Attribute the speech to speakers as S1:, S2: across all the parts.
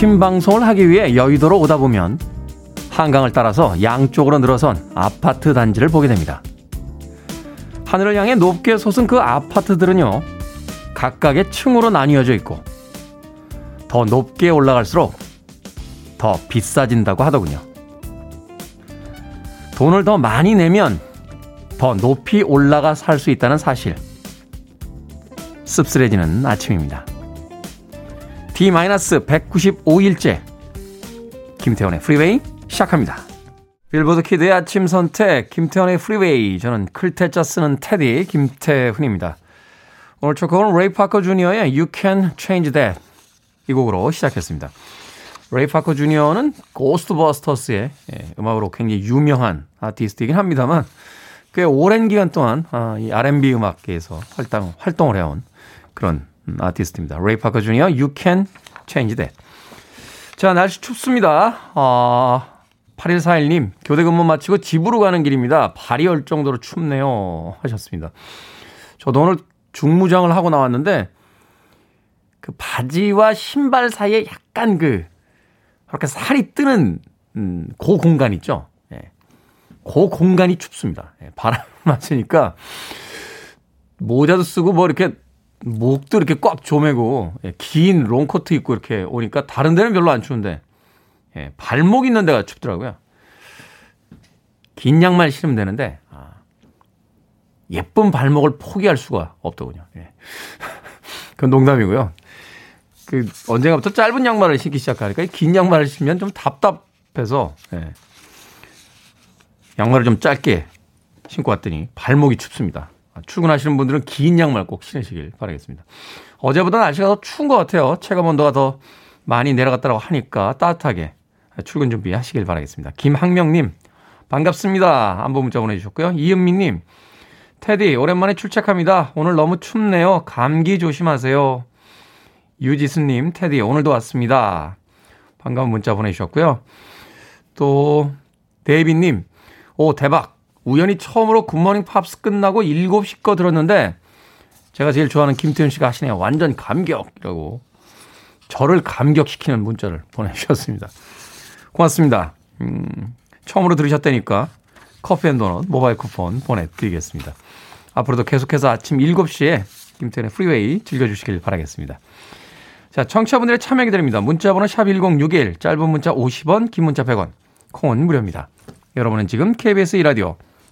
S1: 아침 방송을 하기 위해 여의도로 오다 보면 한강을 따라서 양쪽으로 늘어선 아파트 단지를 보게 됩니다. 하늘을 향해 높게 솟은 그 아파트들은요, 각각의 층으로 나뉘어져 있고, 더 높게 올라갈수록 더 비싸진다고 하더군요. 돈을 더 많이 내면 더 높이 올라가 살 수 있다는 사실. 씁쓸해지는 아침입니다. D-195일째 김태훈의 프리웨이 시작합니다. 빌보드 kid의 아침 선택 김태훈의 프리웨이 저는 클테짜 쓰는 테디 김태훈입니다. 오늘 첫 곡은 레이 파커 주니어의 You Can Change That 이 곡으로 시작했습니다. 레이 파커 주니어는 고스트버스터스의 예, 음악으로 굉장히 유명한 아티스트이긴 합니다만 꽤 오랜 기간 동안 아, 이 R&B 음악계에서 활동, 활동을 해온 그런 아티스트입니다. 레이 파커 주니어 You Can Change That. 자, 날씨 춥습니다. 아, 8141님, 교대 근무 마치고 집으로 가는 길입니다. 발이 얼 정도로 춥네요. 하셨습니다. 저도 오늘 중무장을 하고 나왔는데, 그 바지와 신발 사이에 약간 그, 그렇게 살이 뜨는, 음, 그 공간 있죠? 예. 그 공간이 춥습니다. 예, 바람 맞으니까, 모자도 쓰고 뭐 이렇게 목도 이렇게 꽉 조매고 예, 긴 롱코트 입고 이렇게 오니까 다른 데는 별로 안 추운데 예, 발목 있는 데가 춥더라고요. 긴 양말 신으면 되는데 아, 예쁜 발목을 포기할 수가 없더군요. 예. 그건 농담이고요. 그 언젠가부터 짧은 양말을 신기 시작하니까 긴 양말을 신으면 좀 답답해서 예. 양말을 좀 짧게 신고 왔더니 발목이 춥습니다. 출근하시는 분들은 긴 양말 꼭 신으시길 바라겠습니다. 어제보다 날씨가 더 추운 것 같아요. 체감 온도가 더 많이 내려갔다고 하니까 따뜻하게 출근 준비하시길 바라겠습니다. 김학명님, 반갑습니다. 안부 문자 보내주셨고요. 이은미님, 테디, 오랜만에 출첵합니다. 오늘 너무 춥네요. 감기 조심하세요. 유지수님, 테디, 오늘도 왔습니다. 반가운 문자 보내주셨고요. 또, 데이비님, 오, 대박. 우연히 처음으로 굿모닝 팝스 끝나고 7시 거 들었는데 제가 제일 좋아하는 김태훈 씨가 하시네요. 완전 감격이라고 저를 감격시키는 문자를 보내주셨습니다. 고맙습니다. 음, 처음으로 들으셨다니까 커피 앤 도넛 모바일 쿠폰 보내드리겠습니다. 앞으로도 계속해서 아침 7시에 김태훈의 프리웨이 즐겨주시길 바라겠습니다. 자, 청취자분들의 참여 기다립니다. 문자번호 샵 1061, 짧은 문자 50원, 긴 문자 100원, 콩은 무료입니다. 여러분은 지금 KBS 2라디오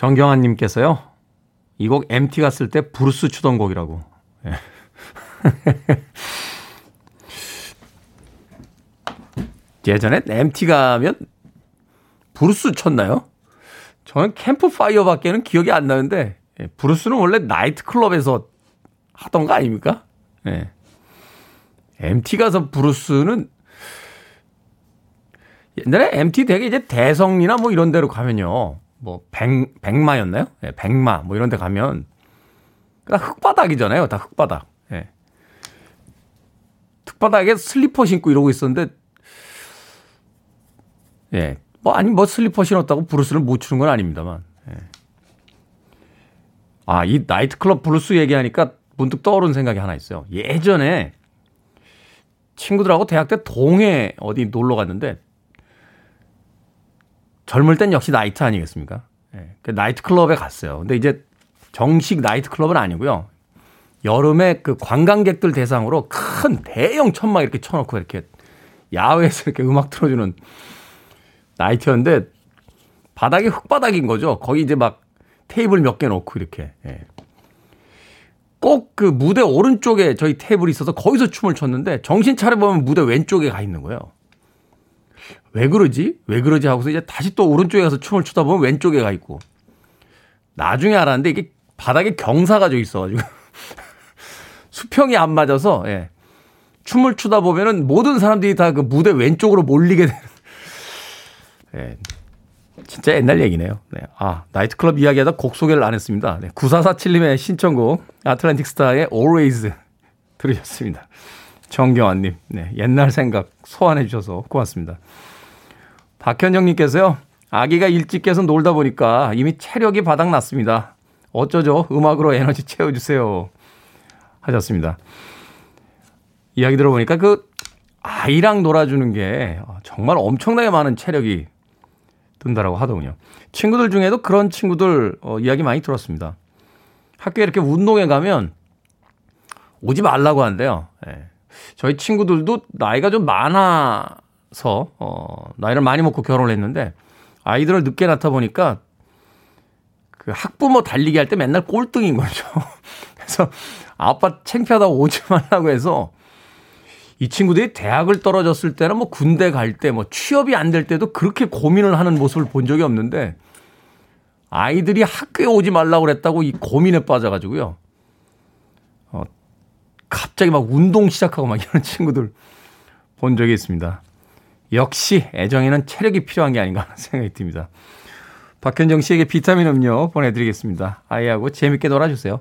S1: 정경환 님께서요. 이 곡 MT 갔을 때 브루스 추던 곡이라고. 예. 예전에 MT 가면 브루스 쳤나요? 저는 캠프파이어밖에는 기억이 안 나는데 예, 브루스는 원래 나이트클럽에서 하던 거 아닙니까? 예. MT 가서 브루스는 옛날에 MT 되게 이제 대성리나 뭐 이런 데로 가면요. 뭐 백, 백마였나요? 예, 백마 뭐 이런 데 가면 다 흙바닥이잖아요. 다 흙바닥. 예. 흙바닥에 슬리퍼 신고 이러고 있었는데 예. 뭐 아니 뭐 슬리퍼 신었다고 브루스를 못 추는 건 아닙니다만. 예. 아, 이 나이트클럽 브루스 얘기하니까 문득 떠오른 생각이 하나 있어요. 예전에 친구들하고 대학 때 동해 어디 놀러 갔는데 젊을 땐 역시 나이트 아니겠습니까? 예, 그 나이트 클럽에 갔어요. 근데 이제 정식 나이트 클럽은 아니고요. 여름에 그 관광객들 대상으로 큰 대형 천막 이렇게 쳐놓고 이렇게 야외에서 이렇게 음악 틀어주는 나이트였는데 바닥이 흙바닥인 거죠. 거기 이제 막 테이블 몇 개 놓고 이렇게. 예. 꼭그 무대 오른쪽에 저희 테이블이 있어서 거기서 춤을 췄는데 정신 차려보면 무대 왼쪽에 가 있는 거예요. 왜 그러지? 왜 그러지? 하고서 이제 다시 또 오른쪽에 가서 춤을 추다 보면 왼쪽에 가 있고. 나중에 알았는데 이게 바닥에 경사가 져 있어가지고. 수평이 안 맞아서, 예. 춤을 추다 보면은 모든 사람들이 다 그 무대 왼쪽으로 몰리게 되는. 예. 진짜 옛날 얘기네요. 네. 아, 나이트클럽 이야기하다 곡 소개를 안 했습니다. 네. 9447님의 신청곡, 아틀란틱 스타의 Always 들으셨습니다. 정경환님, 네. 옛날 생각 소환해 주셔서 고맙습니다. 박현정님께서요, 아기가 일찍 깨서 놀다 보니까 이미 체력이 바닥났습니다. 어쩌죠? 음악으로 에너지 채워주세요. 하셨습니다. 이야기 들어보니까 그 아이랑 놀아주는 게 정말 엄청나게 많은 체력이 든다라고 하더군요. 친구들 중에도 그런 친구들 어, 이야기 많이 들었습니다. 학교에 이렇게 운동회 가면 오지 말라고 한대요. 예. 저희 친구들도 나이가 좀 많아 서 어, 나이를 많이 먹고 결혼을 했는데 아이들을 늦게 낳다 보니까 그 학부모 달리기 할 때 맨날 꼴등인 거죠. 그래서 아빠 창피하다고 오지 말라고 해서 이 친구들이 대학을 떨어졌을 때는 뭐 군대 갈 때 뭐 취업이 안 될 때도 그렇게 고민을 하는 모습을 본 적이 없는데 아이들이 학교에 오지 말라고 그랬다고 이 고민에 빠져가지고요. 어, 갑자기 막 운동 시작하고 막 이런 친구들 본 적이 있습니다. 역시 애정에는 체력이 필요한 게 아닌가 하는 생각이 듭니다. 박현정 씨에게 비타민 음료 보내드리겠습니다. 아이하고 재밌게 놀아주세요.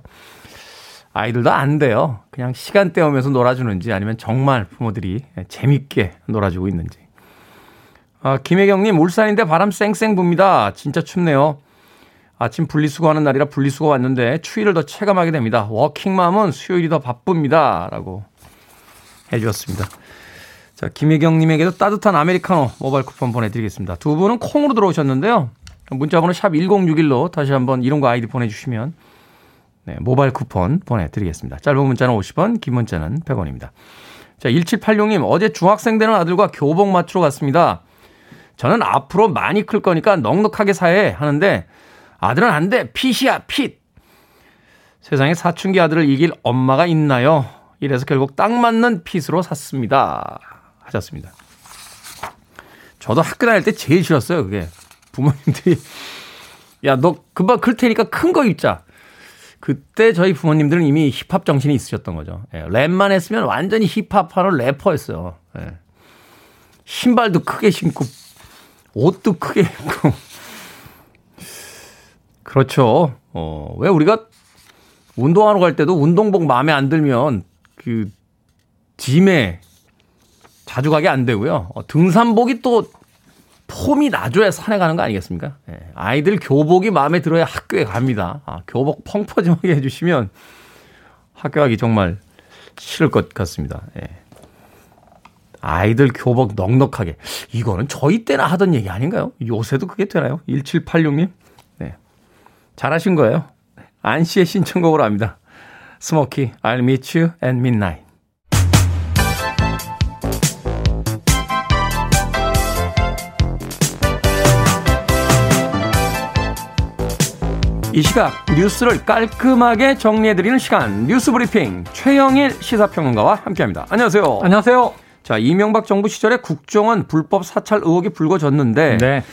S1: 아이들도 안 돼요. 그냥 시간 때우면서 놀아주는지 아니면 정말 부모들이 재밌게 놀아주고 있는지. 아, 김혜경님, 울산인데 바람 쌩쌩 붑니다. 진짜 춥네요. 아침 분리수거하는 날이라 분리수거 왔는데 추위를 더 체감하게 됩니다. 워킹맘은 수요일이 더 바쁩니다. 라고 해주셨습니다. 자, 김혜경님에게도 따뜻한 아메리카노 모바일 쿠폰 보내드리겠습니다. 두 분은 콩으로 들어오셨는데요. 문자번호 샵 1061로 다시 한번 이름과 아이디 보내주시면 네, 모바일 쿠폰 보내드리겠습니다. 짧은 문자는 50원, 긴 문자는 100원입니다. 자, 1786님, 어제 중학생 되는 아들과 교복 맞추러 갔습니다. 저는 앞으로 많이 클 거니까 넉넉하게 사해 하는데 아들은 안 돼. 핏이야, 핏. 세상에 사춘기 아들을 이길 엄마가 있나요? 이래서 결국 딱 맞는 핏으로 샀습니다. 하셨습니다. 저도 학교 다닐 때 제일 싫었어요, 그게. 부모님들이 야, 너 금방 클 테니까 큰 거 입자. 그때 저희 부모님들은 이미 힙합 정신이 있으셨던 거죠. 예, 랩만 했으면 완전히 힙합하는 래퍼였어요. 예. 신발도 크게 신고 옷도 크게 입고 그렇죠. 어, 왜 우리가 운동하러 갈 때도 운동복 마음에 안 들면 그 짐에 자주 가게 안 되고요. 어, 등산복이 또 폼이 나줘야 산에 가는 거 아니겠습니까? 예, 아이들 교복이 마음에 들어야 학교에 갑니다. 아, 교복 펑퍼짐하게 해주시면 학교 가기 정말 싫을 것 같습니다. 예. 아이들 교복 넉넉하게. 이거는 저희 때나 하던 얘기 아닌가요? 요새도 그게 되나요? 1786님? 네. 잘하신 거예요. 안 씨의 신청곡으로 합니다. 스모키, I'll meet you at midnight. 이 시각 뉴스를 깔끔하게 정리해드리는 시간 뉴스 브리핑 최영일 시사평론가와 함께합니다. 안녕하세요.
S2: 안녕하세요.
S1: 자 이명박 정부 시절에 국정원 불법 사찰 의혹이 불거졌는데
S2: 네.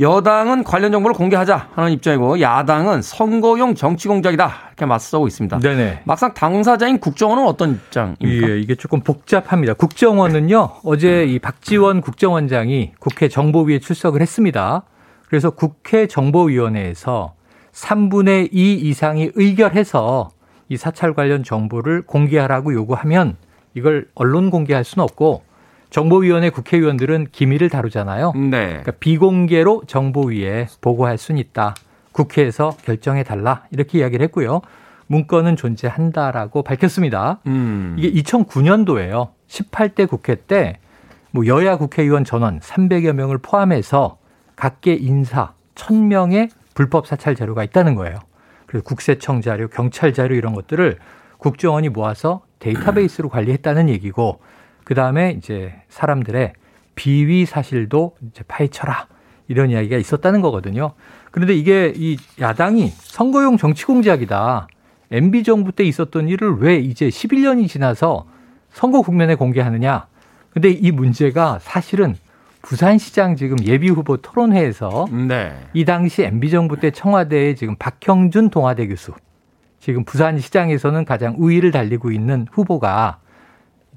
S1: 여당은 관련 정보를 공개하자 하는 입장이고 야당은 선거용 정치 공작이다 이렇게 맞서고 있습니다.
S2: 네네.
S1: 막상 당사자인 국정원은 어떤 입장입니까?
S2: 예, 이게 조금 복잡합니다. 국정원은요, 어제 이 박지원 국정원장이 국회 정보위에 출석을 했습니다. 그래서 국회 정보위원회에서 3분의 2 이상이 의결해서 이 사찰 관련 정보를 공개하라고 요구하면 이걸 언론 공개할 수는 없고 정보위원회 국회의원들은 기밀을 다루잖아요.
S1: 네.
S2: 그러니까 비공개로 정보위에 보고할 수는 있다. 국회에서 결정해 달라. 이렇게 이야기를 했고요. 문건은 존재한다라고 밝혔습니다.
S1: 음.
S2: 이게 2009년도에요. 18대 국회 때 뭐 여야 국회의원 전원 300여 명을 포함해서 각계 인사 1000명의 불법 사찰 자료가 있다는 거예요. 그래서 국세청 자료, 경찰 자료 이런 것들을 국정원이 모아서 데이터베이스로 관리했다는 얘기고 그 다음에 이제 사람들의 비위 사실도 이제 파헤쳐라 이런 이야기가 있었다는 거거든요. 그런데 이게 이 야당이 선거용 정치 공작이다. MB 정부 때 있었던 일을 왜 이제 11년이 지나서 선거 국면에 공개하느냐? 근데 이 문제가 사실은 부산시장 지금 예비 후보 토론회에서
S1: 네.
S2: 이 당시 MB 정부 때 청와대에 지금 박형준 동아대 교수 지금 부산시장에서는 가장 우위를 달리고 있는 후보가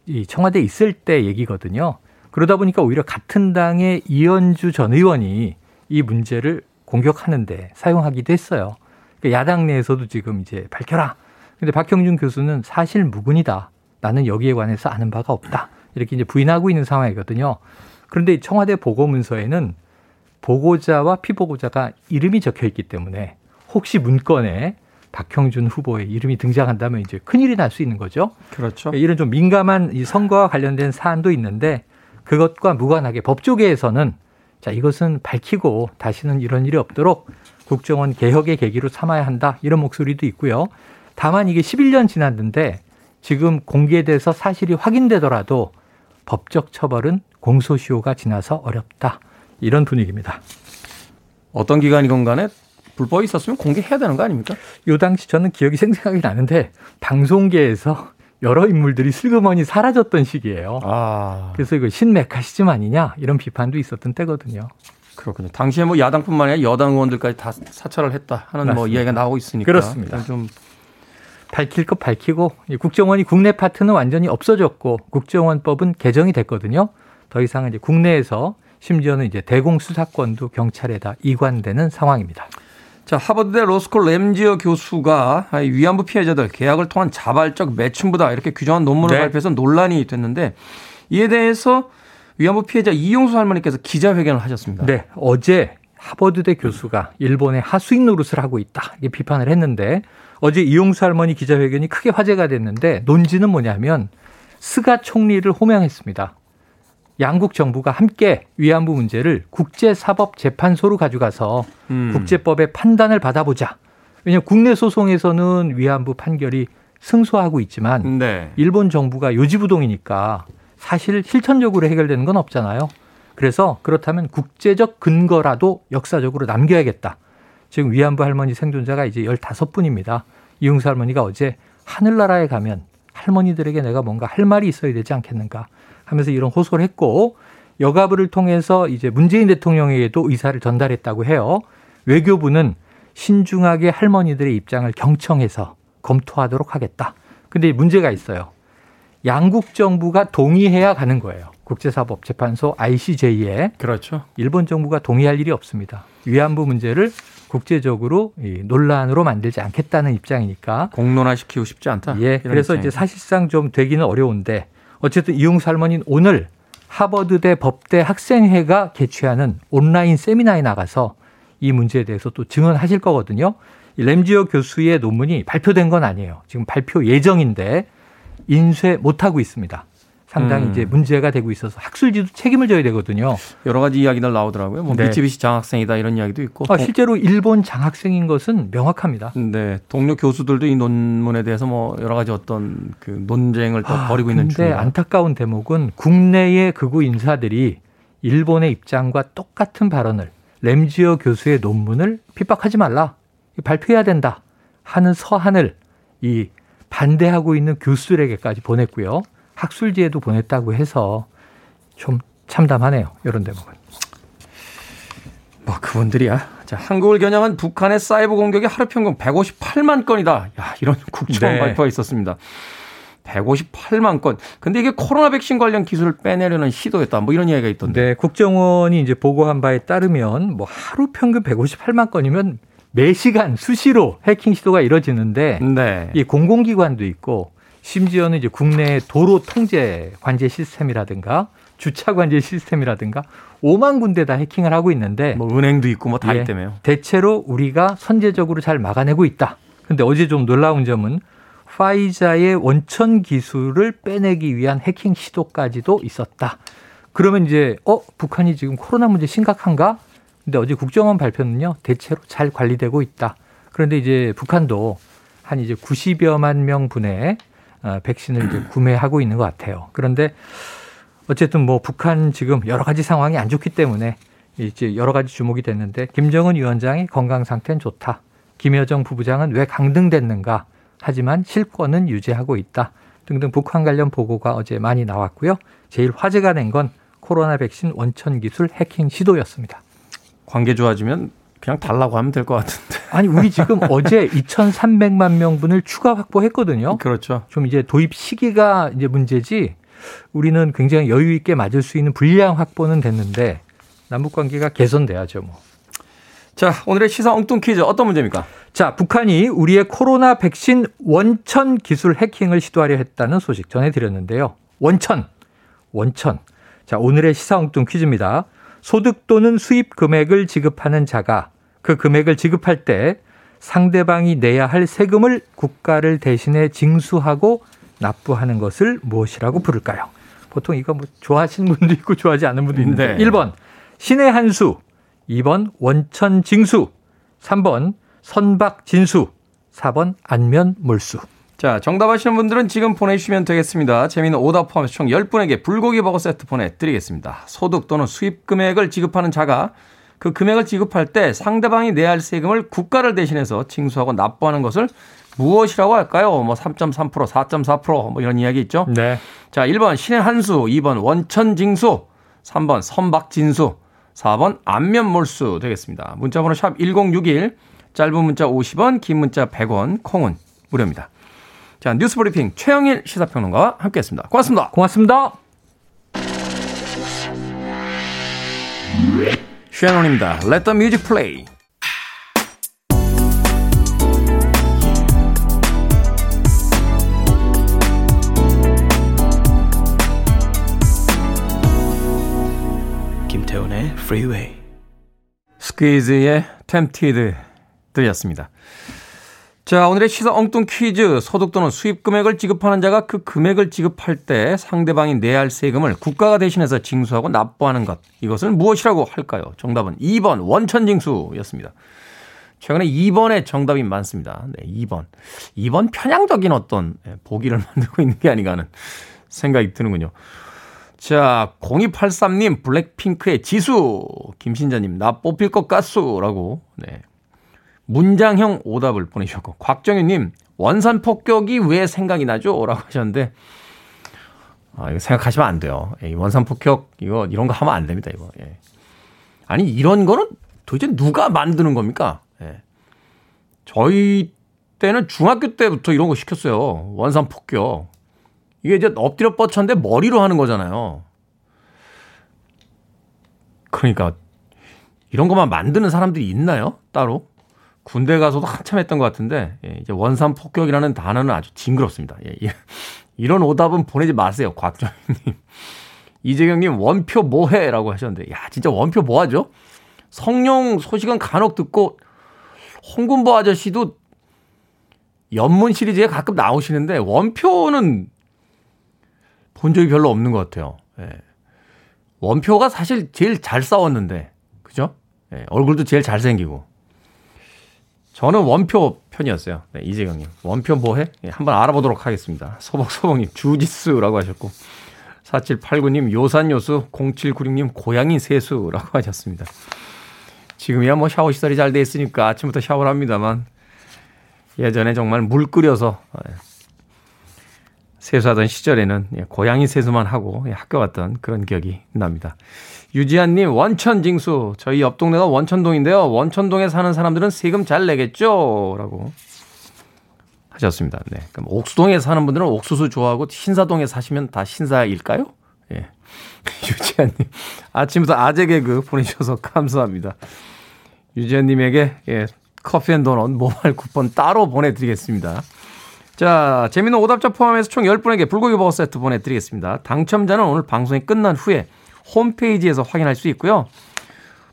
S2: 이 청와대에 있을 때 얘기거든요. 그러다 보니까 오히려 같은 당의 이현주 전 의원이 이 문제를 공격하는데 사용하기도 했어요. 그러니까 야당 내에서도 지금 이제 밝혀라. 근데 박형준 교수는 사실 무근이다. 나는 여기에 관해서 아는 바가 없다. 이렇게 이제 부인하고 있는 상황이거든요. 그런데 이 청와대 보고문서에는 보고자와 피보고자가 이름이 적혀 있기 때문에 혹시 문건에 박형준 후보의 이름이 등장한다면 이제 큰일이 날 수 있는 거죠.
S1: 그렇죠.
S2: 이런 좀 민감한 이 선거와 관련된 사안도 있는데 그것과 무관하게 법조계에서는 자 이것은 밝히고 다시는 이런 일이 없도록 국정원 개혁의 계기로 삼아야 한다 이런 목소리도 있고요. 다만 이게 11년 지났는데 지금 공개돼서 사실이 확인되더라도 법적 처벌은 공소시효가 지나서 어렵다 이런 분위기입니다.
S1: 어떤 기관이건 간에 불법이 있었으면 공개해야 되는 거 아닙니까?
S2: 요 당시 저는 기억이 생생하게 나는데 방송계에서 여러 인물들이 슬그머니 사라졌던 시기예요.
S1: 아,
S2: 그래서 이거 신메카시즘 아니냐 이런 비판도 있었던 때거든요.
S1: 그렇군요. 당시에 뭐 야당뿐만 아니라 여당 의원들까지 다 사찰을 했다 하는 뭐
S2: 맞습니다.
S1: 이야기가 나오고 있으니까.
S2: 그렇습니다.
S1: 좀
S2: 밝힐 것 밝히고 이 국정원이 국내 파트는 완전히 없어졌고 국정원법은 개정이 됐거든요. 더 이상은 이제 국내에서 심지어는 이제 대공 수사권도 경찰에다 이관되는 상황입니다.
S1: 자, 하버드대 로스쿨 램지어 교수가 이 위안부 피해자들 계약을 통한 자발적 매춘부다 이렇게 규정한 논문을
S2: 네.
S1: 발표해서 논란이 됐는데 이에 대해서 위안부 피해자 이용수 할머니께서 기자회견을 하셨습니다.
S2: 네, 어제 하버드대 교수가 일본의 하수인 노릇을 하고 있다 이게 비판을 했는데 어제 이용수 할머니 기자회견이 크게 화제가 됐는데 논지는 뭐냐면 스가 총리를 호명했습니다. 양국 정부가 함께 위안부 문제를 국제사법재판소로 가져가서
S1: 음.
S2: 국제법의 판단을 받아보자. 왜냐하면 국내 소송에서는 위안부 판결이 승소하고 있지만
S1: 네.
S2: 일본 정부가 요지부동이니까 사실 실천적으로 해결되는 건 없잖아요. 그래서 그렇다면 국제적 근거라도 역사적으로 남겨야겠다. 지금 위안부 할머니 생존자가 이제 15분입니다. 이용수 할머니가 어제 하늘나라에 가면 할머니들에게 내가 뭔가 할 말이 있어야 되지 않겠는가 하면서 이런 호소를 했고 여가부를 통해서 이제 문재인 대통령에게도 의사를 전달했다고 해요. 외교부는 신중하게 할머니들의 입장을 경청해서 검토하도록 하겠다. 근데 문제가 있어요. 양국 정부가 동의해야 가는 거예요. 국제사법재판소 ICJ에
S1: 그렇죠.
S2: 일본 정부가 동의할 일이 없습니다. 위안부 문제를 국제적으로 이 논란으로 만들지 않겠다는 입장이니까.
S1: 공론화시키고 싶지 않다.
S2: 예, 그래서 이제
S1: 입장이죠.
S2: 사실상 좀 되기는 어려운데 어쨌든 이용수 할머니는 오늘 하버드대 법대 학생회가 개최하는 온라인 세미나에 나가서 이 문제에 대해서 또 증언하실 거거든요. 이 램지어 교수의 논문이 발표된 건 아니에요. 지금 발표 예정인데 인쇄 못 하고 있습니다. 상당히
S1: 음.
S2: 이제 문제가 되고 있어서 학술지도 책임을 져야 되거든요.
S1: 여러 가지 이야기들 나오더라고요. 뭐
S2: 네.
S1: 미쯔비시 장학생이다 이런 이야기도 있고.
S2: 아, 실제로 일본 장학생인 것은 명확합니다.
S1: 네, 동료 교수들도 이 논문에 대해서 뭐 여러 가지 어떤 그 논쟁을 또 벌이고 있는
S2: 아,
S1: 중이다.
S2: 안타까운 대목은 국내의 극우 인사들이 일본의 입장과 똑같은 발언을 램지어 교수의 논문을 핍박하지 말라 발표해야 된다 하는 서한을 이 반대하고 있는 교수들에게까지 보냈고요 학술지에도 보냈다고 해서 좀 참담하네요 이런 대목은
S1: 뭐 그분들이야. 자, 한국을 겨냥한 북한의 사이버 공격이 하루 평균 158만 건이다. 야, 이런 국정원
S2: 네.
S1: 발표가 있었습니다. 158만 건. 근데 이게 코로나 백신 관련 기술을 빼내려는 시도였다. 뭐 이런 이야기가 있던데.
S2: 네, 국정원이 이제 보고한 바에 따르면 뭐 하루 평균 158만 건이면 매 시간 수시로 해킹 시도가 이뤄지는데
S1: 네.
S2: 이 공공기관도 있고 심지어는 이제 국내 도로 통제 관제 시스템이라든가 주차 관제 시스템이라든가 5만 군데 다 해킹을 하고 있는데
S1: 뭐 은행도 있고 뭐다
S2: 예,
S1: 있다며요.
S2: 대체로 우리가 선제적으로 잘 막아내고 있다. 근데 어제 좀 놀라운 점은 화이자의 원천 기술을 빼내기 위한 해킹 시도까지도 있었다. 그러면 이제 어 북한이 지금 코로나 문제 심각한가? 근데 어제 국정원 발표는요 대체로 잘 관리되고 있다. 그런데 이제 북한도 한 이제 90여만 명 분의 어, 백신을 이제 구매하고 있는 것 같아요. 그런데 어쨌든 뭐 북한 지금 여러 가지 상황이 안 좋기 때문에 이제 여러 가지 주목이 됐는데 김정은 위원장의 건강 상태는 좋다. 김여정 부부장은 왜 강등됐는가? 하지만 실권은 유지하고 있다. 등등 북한 관련 보고가 어제 많이 나왔고요. 제일 화제가 된 건 코로나 백신 원천 기술 해킹 시도였습니다.
S1: 관계 좋아지면 그냥 달라고 하면 될 것 같은데.
S2: 아니 우리 지금 어제 2,300만 명분을 추가 확보했거든요.
S1: 그렇죠.
S2: 좀 이제 도입 시기가 이제 문제지 우리는 굉장히 여유 있게 맞을 수 있는 분량 확보는 됐는데 남북 관계가 개선돼야죠, 뭐.
S1: 자, 오늘의 시사 엉뚱 퀴즈 어떤 문제입니까?
S2: 자, 북한이 우리의 코로나 백신 원천 기술 해킹을 시도하려 했다는 소식 전해드렸는데요. 원천, 원천. 자, 오늘의 시사 엉뚱 퀴즈입니다. 소득 또는 수입 금액을 지급하는 자가 그 금액을 지급할 때 상대방이 내야 할 세금을 국가를 대신해 징수하고 납부하는 것을 무엇이라고 부를까요? 보통 이거 뭐 좋아하시는 분도 있고 좋아하지 않는 분도 있는데
S1: 네.
S2: 1번 신의 한수, 2번 원천 징수, 3번 선박 진수, 4번 안면 몰수.
S1: 자, 정답 아시는 분들은 지금 보내주시면 되겠습니다. 재미있는 오답 포함해서 총 10분에게 불고기 버거 세트 보내드리겠습니다. 소득 또는 수입 금액을 지급하는 자가 그 금액을 지급할 때 상대방이 내야 할 세금을 국가를 대신해서 징수하고 납부하는 것을 무엇이라고 할까요? 뭐 3.3%, 4.4%뭐 이런 이야기 있죠.
S2: 네.
S1: 자, 1번 신의 한수, 2번 원천 징수, 3번 선박 진수, 4번 안면 몰수 되겠습니다. 문자 번호 샵 1061, 짧은 문자 50원, 긴 문자 100원, 콩은 무료입니다. 자, 뉴스 브리핑 최영일 시사평론가와 함께 했습니다. 고맙습니다.
S2: 고맙습니다.
S1: 쉐논입니다. Let the music play.
S3: 김태훈의 Freeway.
S1: 스퀴즈의 템티드 들렸습니다. 자, 오늘의 시사 엉뚱 퀴즈. 소득 또는 수입 금액을 지급하는 자가 그 금액을 지급할 때 상대방이 내야 할 세금을 국가가 대신해서 징수하고 납부하는 것. 이것을 무엇이라고 할까요? 정답은 2번 원천징수였습니다. 최근에 2번에 정답이 많습니다. 네, 2번. 2번 편향적인 어떤 예, 보기를 만들고 있는 게 아닌가 하는 생각이 드는군요. 자, 0283님, 블랙핑크의 지수. 김신자님, 나 뽑힐 것 같수라고, 네. 문장형 오답을 보내주셨고, 곽정현님, 원산 폭격이 왜 생각이 나죠? 라고 하셨는데, 아, 이거 생각하시면 안 돼요. 예, 이 원산 폭격, 이거, 이런 거 하면 안 됩니다, 이거. 예. 아니, 이런 거는 도대체 누가 만드는 겁니까? 예. 저희 때는 중학교 때부터 이런 거 시켰어요. 원산 폭격. 이게 이제 엎드려 뻗쳤는데 머리로 하는 거잖아요. 그러니까 이런 것만 만드는 사람들이 있나요? 따로? 군대 가서도 한참 했던 것 같은데 예, 이제 원산 폭격이라는 단어는 아주 징그럽습니다. 예, 예. 이런 오답은 보내지 마세요, 곽정님. 이재경님 원표 뭐해라고 하셨는데, 야 진짜 원표 뭐하죠? 성룡 소식은 간혹 듣고 홍군보 아저씨도 연문 시리즈에 가끔 나오시는데 원표는 본 적이 별로 없는 것 같아요. 예. 원표가 사실 제일 잘 싸웠는데, 그죠? 예, 얼굴도 제일 잘생기고. 저는 원표 편이었어요. 네, 이재경님. 원표 뭐해? 예, 한번 알아보도록 하겠습니다. 소복소복님, 주지스라고 하셨고. 4789님, 요산요수, 0796님, 고양이 세수라고 하셨습니다. 지금이야 뭐 샤워 시설이 잘 돼 있으니까 아침부터 샤워를 합니다만, 예전에 정말 물 끓여서 예, 세수하던 시절에는 예, 고양이 세수만 하고 예, 학교 갔던 그런 기억이 납니다. 유지한님 원천징수 저희 옆 동네가 원천동인데요. 원천동에 사는 사람들은 세금 잘 내겠죠? 하셨습니다. 네. 그럼 옥수동에 사는 분들은 옥수수 좋아하고 신사동에 사시면 다 신사일까요? 예. 유지한님 아침부터 아재 개그 보내주셔서 감사합니다. 유지한님에게 예, 커피 앤 도넛 모바일 쿠폰 따로 보내드리겠습니다. 자, 재밌는 오답자 포함해서 총 10분에게 불고기 버거 세트 보내드리겠습니다. 당첨자는 오늘 방송이 끝난 후에 홈페이지에서 확인할 수 있고요.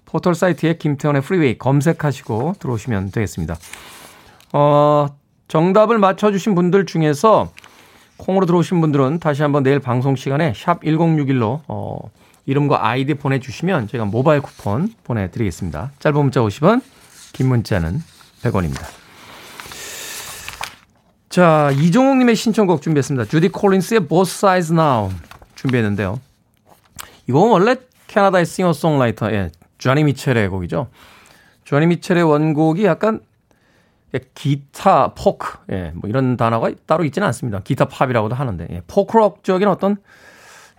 S1: 포털 사이트에 김태훈의 프리웨이 검색하시고 들어오시면 되겠습니다. 어, 정답을 맞춰주신 분들 중에서 콩으로 들어오신 분들은 다시 한번 내일 방송 시간에 샵 1061로 어, 이름과 아이디 보내주시면 제가 모바일 쿠폰 보내드리겠습니다. 짧은 문자 50원, 긴 문자는 100원입니다. 자, 이종욱님의 신청곡 준비했습니다. 주디 콜린스의 Both Sides Now 준비했는데요. 이건 원래 캐나다의 싱어송라이터, 예, 쟈니 미첼의 곡이죠. 쟈니 미첼의 원곡이 약간 기타, 포크, 예, 뭐 이런 단어가 따로 있지는 않습니다. 기타 팝이라고도 하는데, 예, 포크록적인 어떤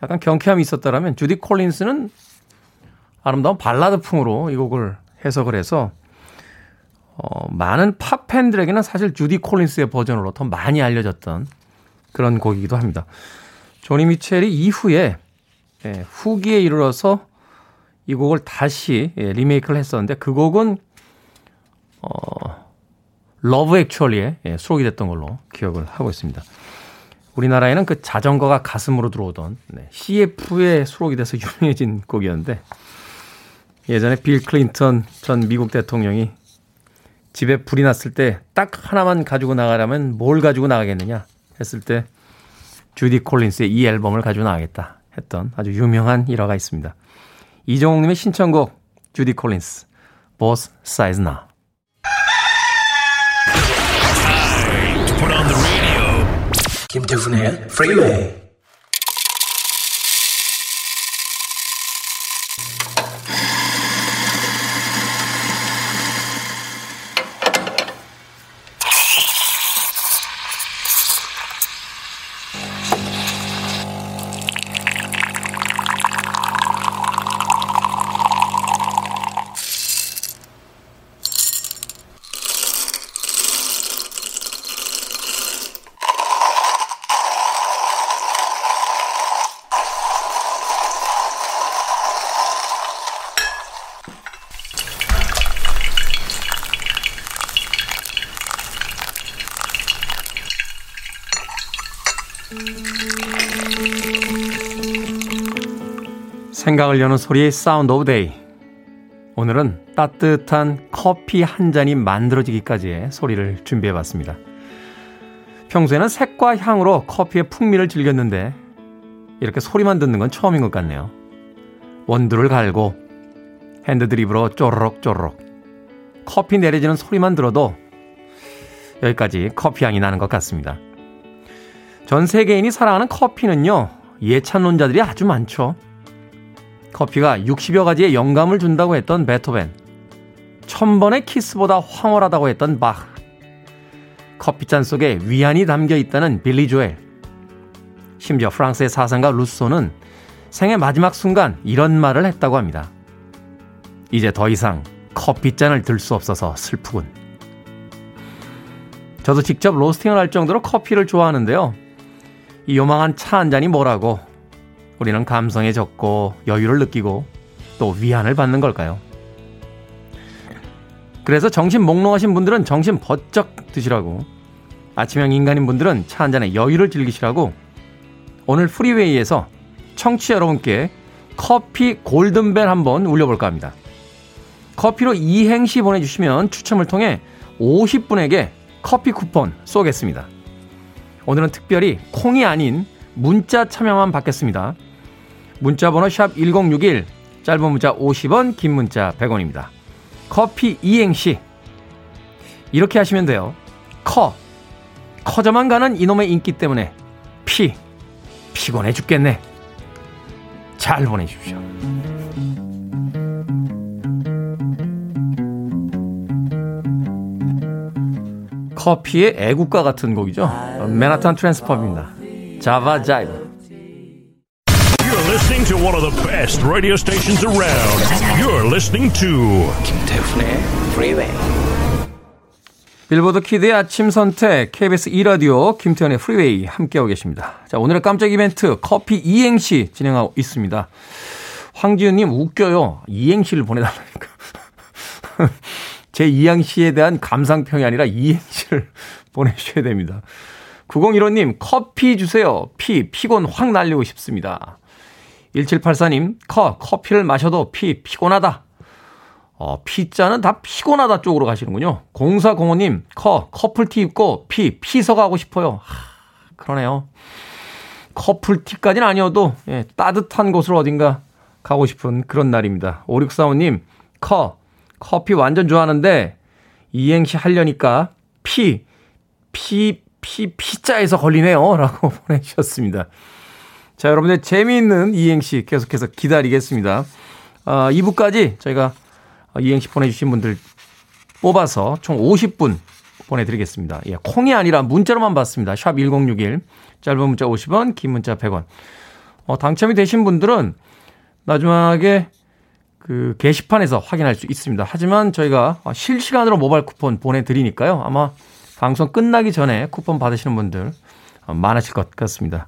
S1: 약간 경쾌함이 있었다라면 주디 콜린스는 아름다운 발라드풍으로 이 곡을 해석을 해서 어, 많은 팝 팬들에게는 사실 주디 콜린스의 버전으로 더 많이 알려졌던 그런 곡이기도 합니다. 조니 미첼이 이후에 예, 후기에 이르러서 이 곡을 다시 예, 리메이크를 했었는데 그 곡은 어, Love Actually에 예, 수록이 됐던 걸로 기억을 하고 있습니다. 우리나라에는 그 자전거가 가슴으로 들어오던 네, CF에 수록이 돼서 유명해진 곡이었는데 예전에 빌 클린턴 전 미국 대통령이 집에 불이 났을 때 딱 하나만 가지고 나가려면 뭘 가지고 나가겠느냐 했을 때 주디 콜린스의 이 앨범을 가지고 나가겠다 했던 아주 유명한 일화가 있습니다. 이종욱님의 신청곡 주디 콜린스 Both Sides Now.
S3: 김태훈의 Freeway.
S1: 생각을 여는 소리의 Sound of Day. 오늘은 따뜻한 커피 한 잔이 만들어지기까지의 소리를 준비해 봤습니다. 평소에는 색과 향으로 커피의 풍미를 즐겼는데 이렇게 소리만 듣는 건 처음인 것 같네요. 원두를 갈고 핸드 드립으로 쪼르륵 쪼르륵 커피 내려지는 소리만 들어도 여기까지 커피 향이 나는 것 같습니다. 전 세계인이 사랑하는 커피는요, 예찬론자들이 아주 많죠. 커피가 60여 가지의 영감을 준다고 했던 베토벤, 천번의 키스보다 황홀하다고 했던 바흐, 커피잔 속에 위안이 담겨 있다는 빌리 조엘, 심지어 프랑스의 사상가 루소는 생의 마지막 순간 이런 말을 했다고 합니다. 이제 더 이상 커피잔을 들 수 없어서 슬프군. 저도 직접 로스팅을 할 정도로 커피를 좋아하는데요. 이 요망한 차 한 잔이 뭐라고 우리는 감성에 젖고 여유를 느끼고 또 위안을 받는 걸까요? 그래서 정신 몽롱하신 분들은 정신 번쩍 드시라고 아침형 인간인 분들은 차 한 잔에 여유를 즐기시라고 오늘 프리웨이에서 청취자 여러분께 커피 골든벨 한번 울려볼까 합니다. 커피로 이행시 보내주시면 추첨을 통해 50분에게 커피 쿠폰 쏘겠습니다. 오늘은 특별히 콩이 아닌 문자 참여만 받겠습니다. 문자 번호 샵 1061, 짧은 문자 50원, 긴 문자 100원입니다. 커피 이행시. 이렇게 하시면 돼요. 커. 커져만 가는 이놈의 인기 때문에 피. 피곤해 죽겠네. 잘 보내주십시오. 커피의 애국가 같은 곡이죠. 맨하탄 트랜스퍼입니다. Java
S3: Jive. Listening to one of the best radio stations around. You're listening to 김태훈의 Freeway.
S1: 빌보드 키드의 아침 선택 KBS 2라디오 김태훈의 프리웨이 함께하고 계십니다. 자, 오늘의 깜짝 이벤트 커피 이행시 진행하고 있습니다. 황지은님 웃겨요. 이행시를 보내달라니까. 제 이행시에 대한 감상평이 아니라 이행시를 보내주셔야 됩니다. 9015님 커피 주세요. 피 피곤 확 날리고 싶습니다. 1784님 커 커피를 마셔도 피 피곤하다. 어, 피자는 다 피곤하다 쪽으로 가시는군요. 0405님, 커, 커플티 입고 피, 피서 가고 싶어요. 하, 그러네요. 커플티까지는 아니어도, 예, 따뜻한 곳으로 어딘가 가고 싶은 그런 날입니다. 5645님, 커, 커피 완전 좋아하는데, 이행시 하려니까, 피, 피, 피, 피자에서 걸리네요. 라고 보내주셨습니다. 자, 여러분들 재미있는 이행시 계속해서 기다리겠습니다. 아, 2부까지 저희가 이행시 보내주신 분들 뽑아서 총 50분 보내드리겠습니다. 예, 콩이 아니라 문자로만 받습니다. 샵 1061, 짧은 문자 50원, 긴 문자 100원. 어, 당첨이 되신 분들은 마지막에 그 게시판에서 확인할 수 있습니다. 하지만 저희가 실시간으로 모바일 쿠폰 보내드리니까요. 아마 방송 끝나기 전에 쿠폰 받으시는 분들 많으실 것 같습니다.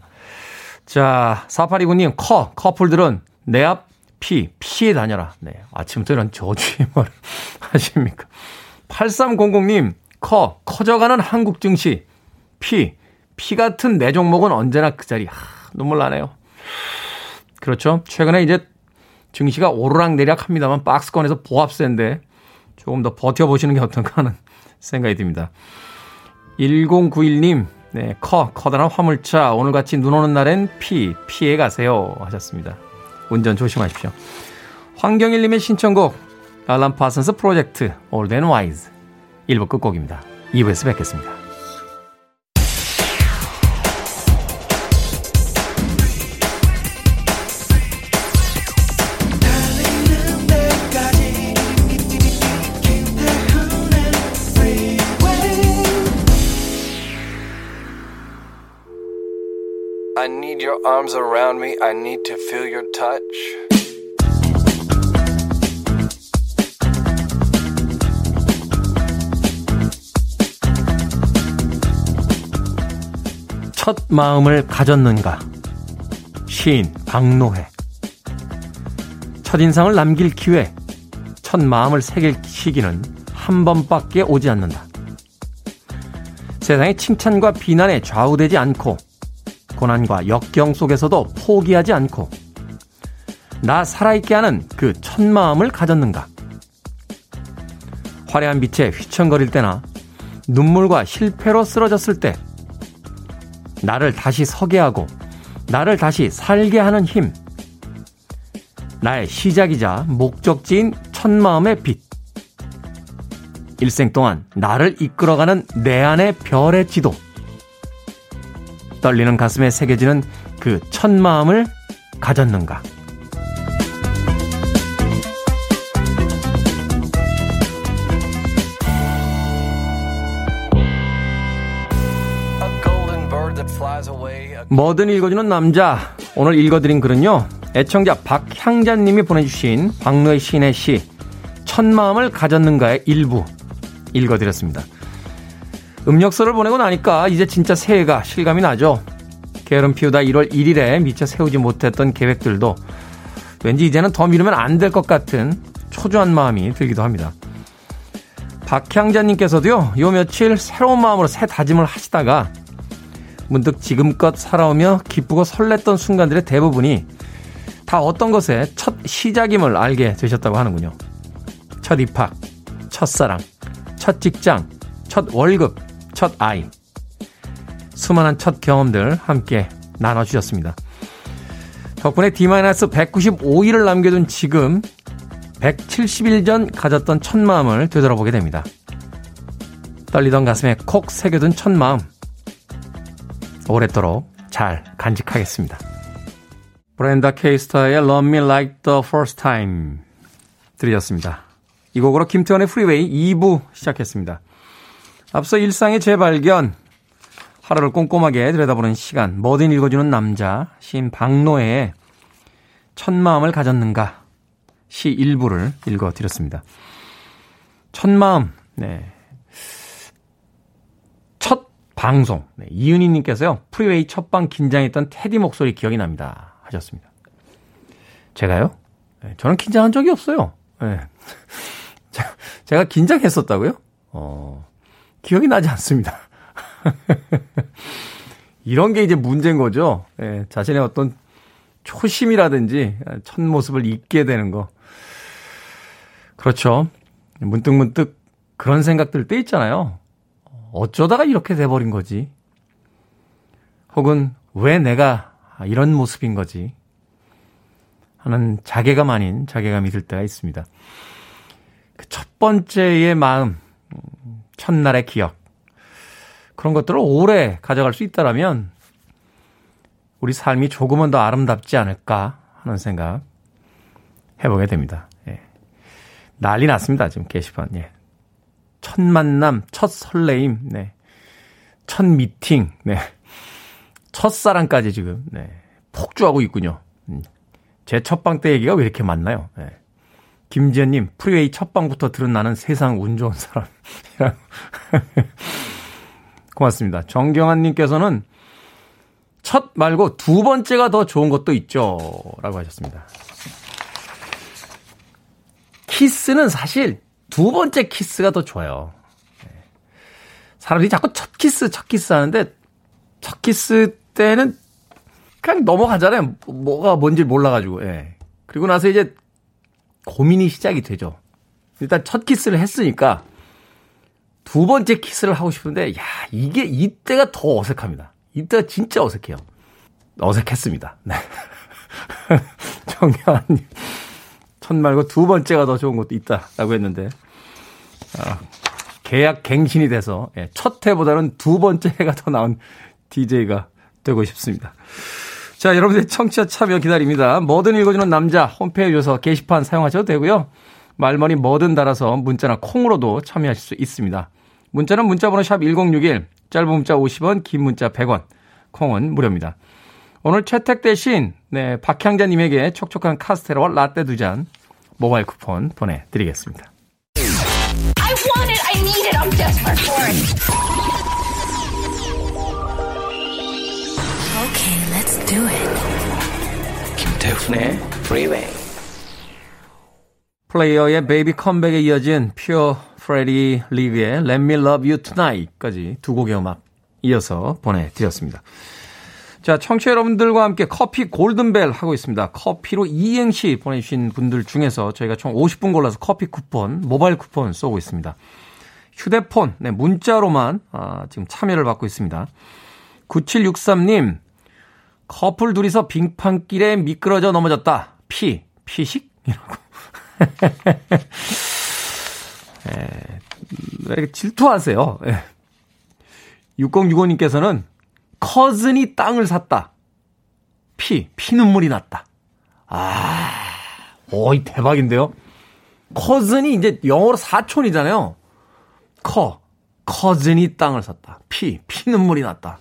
S1: 자, 4829님, 커, 커플들은 내 앞 피, 피해 다녀라. 네. 아침부터 이런 저주의 말을 하십니까? 8300님, 커, 커져가는 한국 증시. 피, 피 같은 내 종목은 언제나 그 자리. 하, 눈물 나네요. 그렇죠. 최근에 이제 증시가 오르락 내리락 합니다만 박스권에서 보합세인데 조금 더 버텨보시는 게 어떤가 하는 생각이 듭니다. 1091님, 네, 커, 커다란 화물차. 오늘같이 눈 오는 날엔 피, 피해 가세요. 하셨습니다. 운전 조심하십시오. 황경일님의 신청곡, 알람 파슨스 프로젝트, Old and Wise. 1부 끝곡입니다. 2부에서 뵙겠습니다.
S4: Arms around me. I need to feel your touch.
S1: 첫 마음을 가졌는가? 시인 박노해. 첫인상을 남길 기회, 첫 마음을 새길 시기는 한 번밖에 오지 않는다. 세상의 칭찬과 비난에 좌우되지 않고, 고난과 역경 속에서도 포기하지 않고, 나 살아있게 하는 그 첫 마음을 가졌는가? 화려한 빛에 휘청거릴 때나, 눈물과 실패로 쓰러졌을 때, 나를 다시 서게 하고 나를 다시 살게 하는 힘. 나의 시작이자 목적지인 첫 마음의 빛. 일생 동안 나를 이끌어가는 내 안의 별의 지도. 떨리는 가슴에 새겨지는 그 첫 마음을 가졌는가. 뭐든 읽어주는 남자. 오늘 읽어드린 글은요. 애청자 박향자님이 보내주신 박노의 시인의 시 첫 마음을 가졌는가의 일부 읽어드렸습니다. 음력서를 보내고 나니까 이제 진짜 새해가 실감이 나죠. 게으름 피우다 1월 1일에 미처 세우지 못했던 계획들도 왠지 이제는 더 미루면 안 될 것 같은 초조한 마음이 들기도 합니다. 박향자님께서도요, 요 며칠 새로운 마음으로 새 다짐을 하시다가 문득 지금껏 살아오며 기쁘고 설렜던 순간들의 대부분이 다 어떤 것의 첫 시작임을 알게 되셨다고 하는군요. 첫 입학, 첫사랑, 첫 직장, 첫 월급, 첫 아이. 수많은 첫 경험들 함께 나눠주셨습니다. 덕분에 D-195일을 남겨둔 지금 170일 전 가졌던 첫 마음을 되돌아보게 됩니다. 떨리던 가슴에 콕 새겨둔 첫 마음. 오래도록 잘 간직하겠습니다. 브렌다 K. 스타의 Love Me Like the First Time 들으셨습니다. 이 곡으로 김태훈의 프리웨이 2부 시작했습니다. 앞서 일상의 재발견, 하루를 꼼꼼하게 들여다보는 시간, 뭐든 읽어주는 남자, 시인 박노해의 첫 마음을 가졌는가 시 일부를 읽어드렸습니다. 첫 마음, 네. 첫 방송, 네. 이은희님께서요, 프리웨이 첫방 긴장했던 테디 목소리 기억이 납니다. 하셨습니다. 제가요? 네, 저는 긴장한 적이 없어요. 네. 자, 제가 긴장했었다고요? 어, 기억이 나지 않습니다. 이런 게 이제 문제인 거죠. 예, 자신의 어떤 초심이라든지 첫 모습을 잊게 되는 거. 그렇죠. 문득 문득 그런 생각들 때 있잖아요. 어쩌다가 이렇게 돼버린 거지? 혹은 왜 내가 이런 모습인 거지? 하는 자괴감 아닌 자괴감이 들 때가 있습니다. 그 첫 번째의 마음, 첫날의 기억. 그런 것들을 오래 가져갈 수 있다라면 우리 삶이 조금은 더 아름답지 않을까 하는 생각 해보게 됩니다. 예. 난리 났습니다. 지금 게시판. 예. 첫 만남, 첫 설레임, 네. 첫 미팅, 네. 첫 사랑까지 지금, 네. 폭주하고 있군요. 음. 제 첫방 때 얘기가 왜 이렇게 많나요? 예. 김지현님, 프리웨이 첫 방부터 들은 나는 세상 운 좋은 사람이라고. 고맙습니다. 정경환님께서는 첫 말고 두 번째가 더 좋은 것도 있죠. 라고 하셨습니다. 키스는 사실 두 번째 키스가 더 좋아요. 예. 사람들이 자꾸 첫 키스, 첫 키스 하는데 첫 키스 때는 그냥 넘어가잖아요. 뭐가 뭔지 몰라가지고. 예. 그리고 나서 이제 고민이 시작이 되죠. 일단 첫 키스를 했으니까 두 번째 키스를 하고 싶은데, 야, 이게 이때가 더 어색합니다. 이때가 진짜 어색해요. 어색했습니다. 네. 정현님. 첫 말고 두 번째가 더 좋은 것도 있다라고 했는데, 아, 계약 갱신이 돼서 예, 첫 해보다는 두 번째 해가 더 나은 DJ가 되고 싶습니다. 자, 여러분들의 청취자 참여 기다립니다. 뭐든 읽어주는 남자 홈페이지 에서 게시판 사용하셔도 되고요. 말머리 뭐든 달아서 문자나 콩으로도 참여하실 수 있습니다. 문자는 문자번호 샵 1061, 짧은 문자 50원, 긴 문자 100원, 콩은 무료입니다. 오늘 채택 대신 네, 박향자님에게 촉촉한 카스테라와 라떼 두 잔 모바일 쿠폰 보내드리겠습니다.
S5: I want it. I need it. I'm desperate for it. Do it.
S4: 김태훈의 Freeway.
S1: Player의 Baby Come Back에 이어진 Pure Prairie League의 Let Me Love You Tonight까지 두 곡의 음악 이어서 보내드렸습니다. 자, 청취자 여러분들과 함께 커피 골든벨 하고 있습니다. 커피로 이행시 보내주신 분들 중에서 저희가 총 50분 골라서 커피 쿠폰, 모바일 쿠폰 쏘고 있습니다. 휴대폰, 네, 문자로만 아, 지금 참여를 받고 있습니다. 9763님, 커플 둘이서 빙판길에 미끄러져 넘어졌다. 피, 피식? 이라고. 에, 왜 이렇게 질투하세요? 예. 6065님께서는 커즌이 땅을 샀다. 피, 피눈물이 났다. 아, 오이 대박인데요? 커즌이 이제 영어로 사촌이잖아요. 커, 커즌이 땅을 샀다. 피, 피눈물이 났다.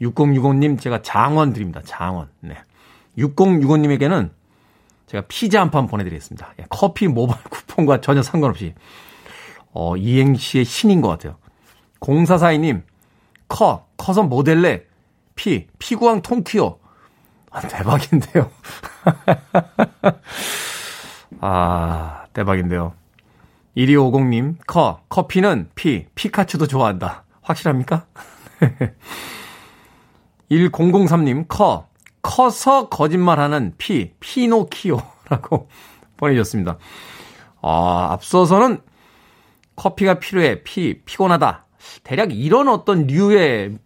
S1: 6065님 제가 장원 드립니다. 장원. 네. 6065님에게는 제가 피자 한 판 보내드리겠습니다. 예, 커피 모바일 쿠폰과 전혀 상관없이 어, 이행시의 신인 것 같아요. 0442님 커, 커서 모델레 피, 피구왕 통키오 아, 대박인데요. 아, 대박인데요. 1250님, 커, 커피는 피, 피카츄도 좋아한다. 확실합니까? 1003님, 커, 커서 거짓말하는 피, 피노키오라고 보내주셨습니다. 아, 앞서서는 커피가 필요해, 피, 피곤하다. 대략 이런 어떤 류의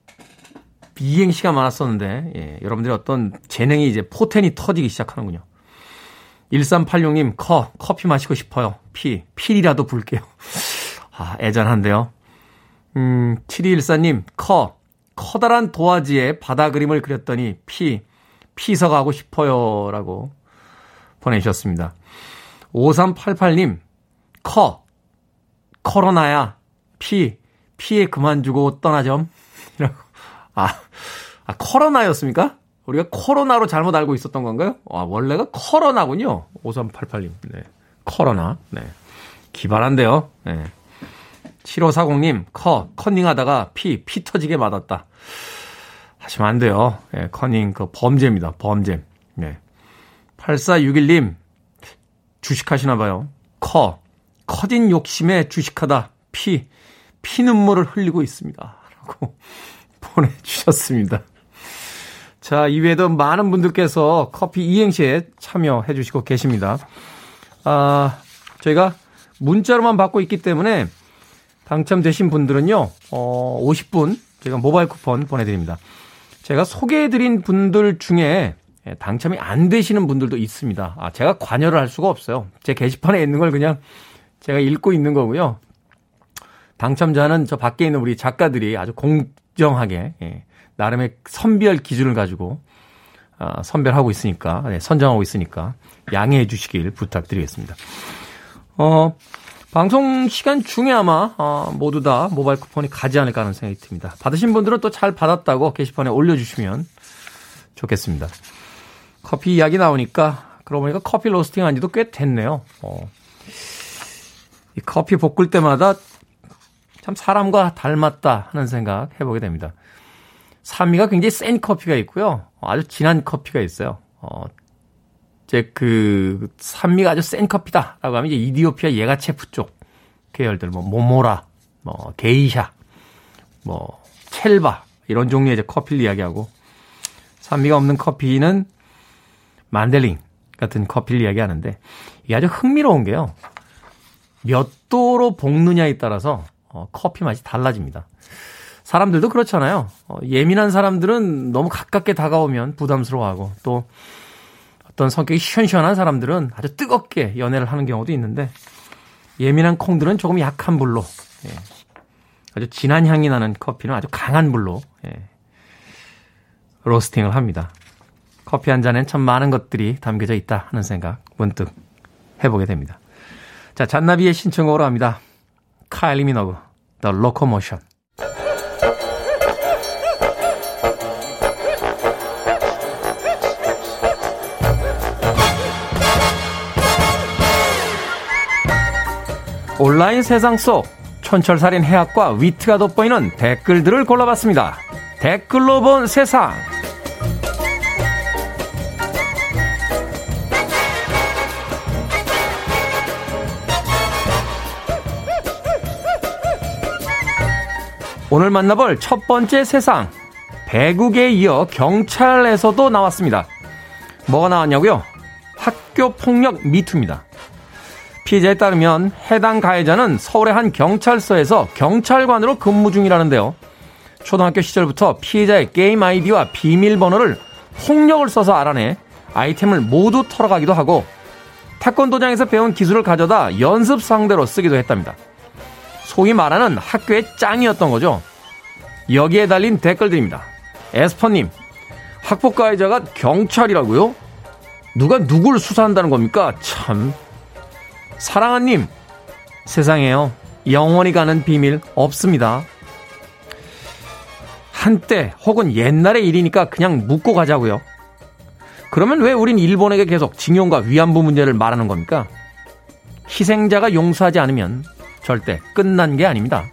S1: 이행시가 많았었는데, 예, 여러분들의 어떤 재능이 이제 포텐이 터지기 시작하는군요. 1386님, 커, 커피 마시고 싶어요. 피, 필이라도 불게요. 아, 애잔한데요. 음, 7214님, 커, 커다란 도화지에 바다 그림을 그렸더니 피, 피서 가고 싶어요. 라고 보내주셨습니다. 5388님, 커, 코로나야, 피, 피해 그만 주고 떠나점. 이라고. 아, 아, 코로나였습니까? 우리가 코로나로 잘못 알고 있었던 건가요? 아, 원래가 코로나군요. 5388님. 네. 코로나. 네. 기발한데요. 네. 7540님, 커, 컨닝 하다가 피, 피 터지게 맞았다. 하시면 안 돼요. 예, 커닝, 그 범죄입니다. 범죄. 네. 8461님, 주식하시나 봐요. 커, 커진 욕심에 주식하다. 피, 피 눈물을 흘리고 있습니다. 라고 보내주셨습니다. 자, 이외에도 많은 분들께서 커피 이행시에 참여해 주시고 계십니다. 아, 저희가 문자로만 받고 있기 때문에 당첨되신 분들은요, 어, 50분 제가 모바일 쿠폰 보내드립니다. 제가 소개해드린 분들 중에 당첨이 안 되시는 분들도 있습니다. 아, 제가 관여를 할 수가 없어요. 제 게시판에 있는 걸 그냥 제가 읽고 있는 거고요. 당첨자는 저 밖에 있는 우리 작가들이 아주 공정하게, 예, 나름의 선별 기준을 가지고, 아, 선별하고 있으니까, 네, 선정하고 있으니까 양해해 주시길 부탁드리겠습니다. 어, 방송 시간 중에 아마 어, 모두 다 모바일 쿠폰이 가지 않을까 하는 생각이 듭니다. 받으신 분들은 또 잘 받았다고 게시판에 올려주시면 좋겠습니다. 커피 이야기 나오니까 그러고 보니까 커피 로스팅 한 지도 꽤 됐네요. 어. 이 커피 볶을 때마다 참 사람과 닮았다 하는 생각 해보게 됩니다. 산미가 굉장히 센 커피가 있고요. 아주 진한 커피가 있어요. 어, 이제 그 산미가 아주 센 커피다라고 하면 이제 이디오피아 예가체프 쪽 계열들 뭐 모모라, 뭐 게이샤, 뭐 첼바 이런 종류의 이제 커피를 이야기하고 산미가 없는 커피는 만델링 같은 커피를 이야기하는데 이게 아주 흥미로운 게요. 몇 도로 볶느냐에 따라서 어, 커피 맛이 달라집니다. 사람들도 그렇잖아요. 어, 예민한 사람들은 너무 가깝게 다가오면 부담스러워하고 또 어떤 성격이 시원시원한 사람들은 아주 뜨겁게 연애를 하는 경우도 있는데 예민한 콩들은 조금 약한 불로 예, 아주 진한 향이 나는 커피는 아주 강한 불로 예, 로스팅을 합니다. 커피 한 잔엔 참 많은 것들이 담겨져 있다 하는 생각 문득 해보게 됩니다. 자, 잔나비의 신청곡으로 합니다. 카일리 미너그, The Locomotion. 온라인 세상 속 촌철살인 해학과 위트가 돋보이는 댓글들을 골라봤습니다. 댓글로 본 세상. 오늘 만나볼 첫 번째 세상. 배국에 이어 경찰에서도 나왔습니다. 뭐가 나왔냐고요? 학교 폭력 미투입니다. 피해자에 따르면 해당 가해자는 서울의 한 경찰서에서 경찰관으로 근무 중이라는데요. 초등학교 시절부터 피해자의 게임 아이디와 비밀번호를 폭력을 써서 알아내 아이템을 모두 털어가기도 하고 태권도장에서 배운 기술을 가져다 연습 상대로 쓰기도 했답니다. 소위 말하는 학교의 짱이었던 거죠. 여기에 달린 댓글들입니다. 에스퍼님, 학폭 가해자가 경찰이라고요? 누가 누굴 수사한다는 겁니까? 참. 사랑아님, 세상에요. 영원히 가는 비밀 없습니다. 한때 혹은 옛날의 일이니까 그냥 묻고 가자고요. 그러면 왜 우린 일본에게 계속 징용과 위안부 문제를 말하는 겁니까? 희생자가 용서하지 않으면 절대 끝난 게 아닙니다.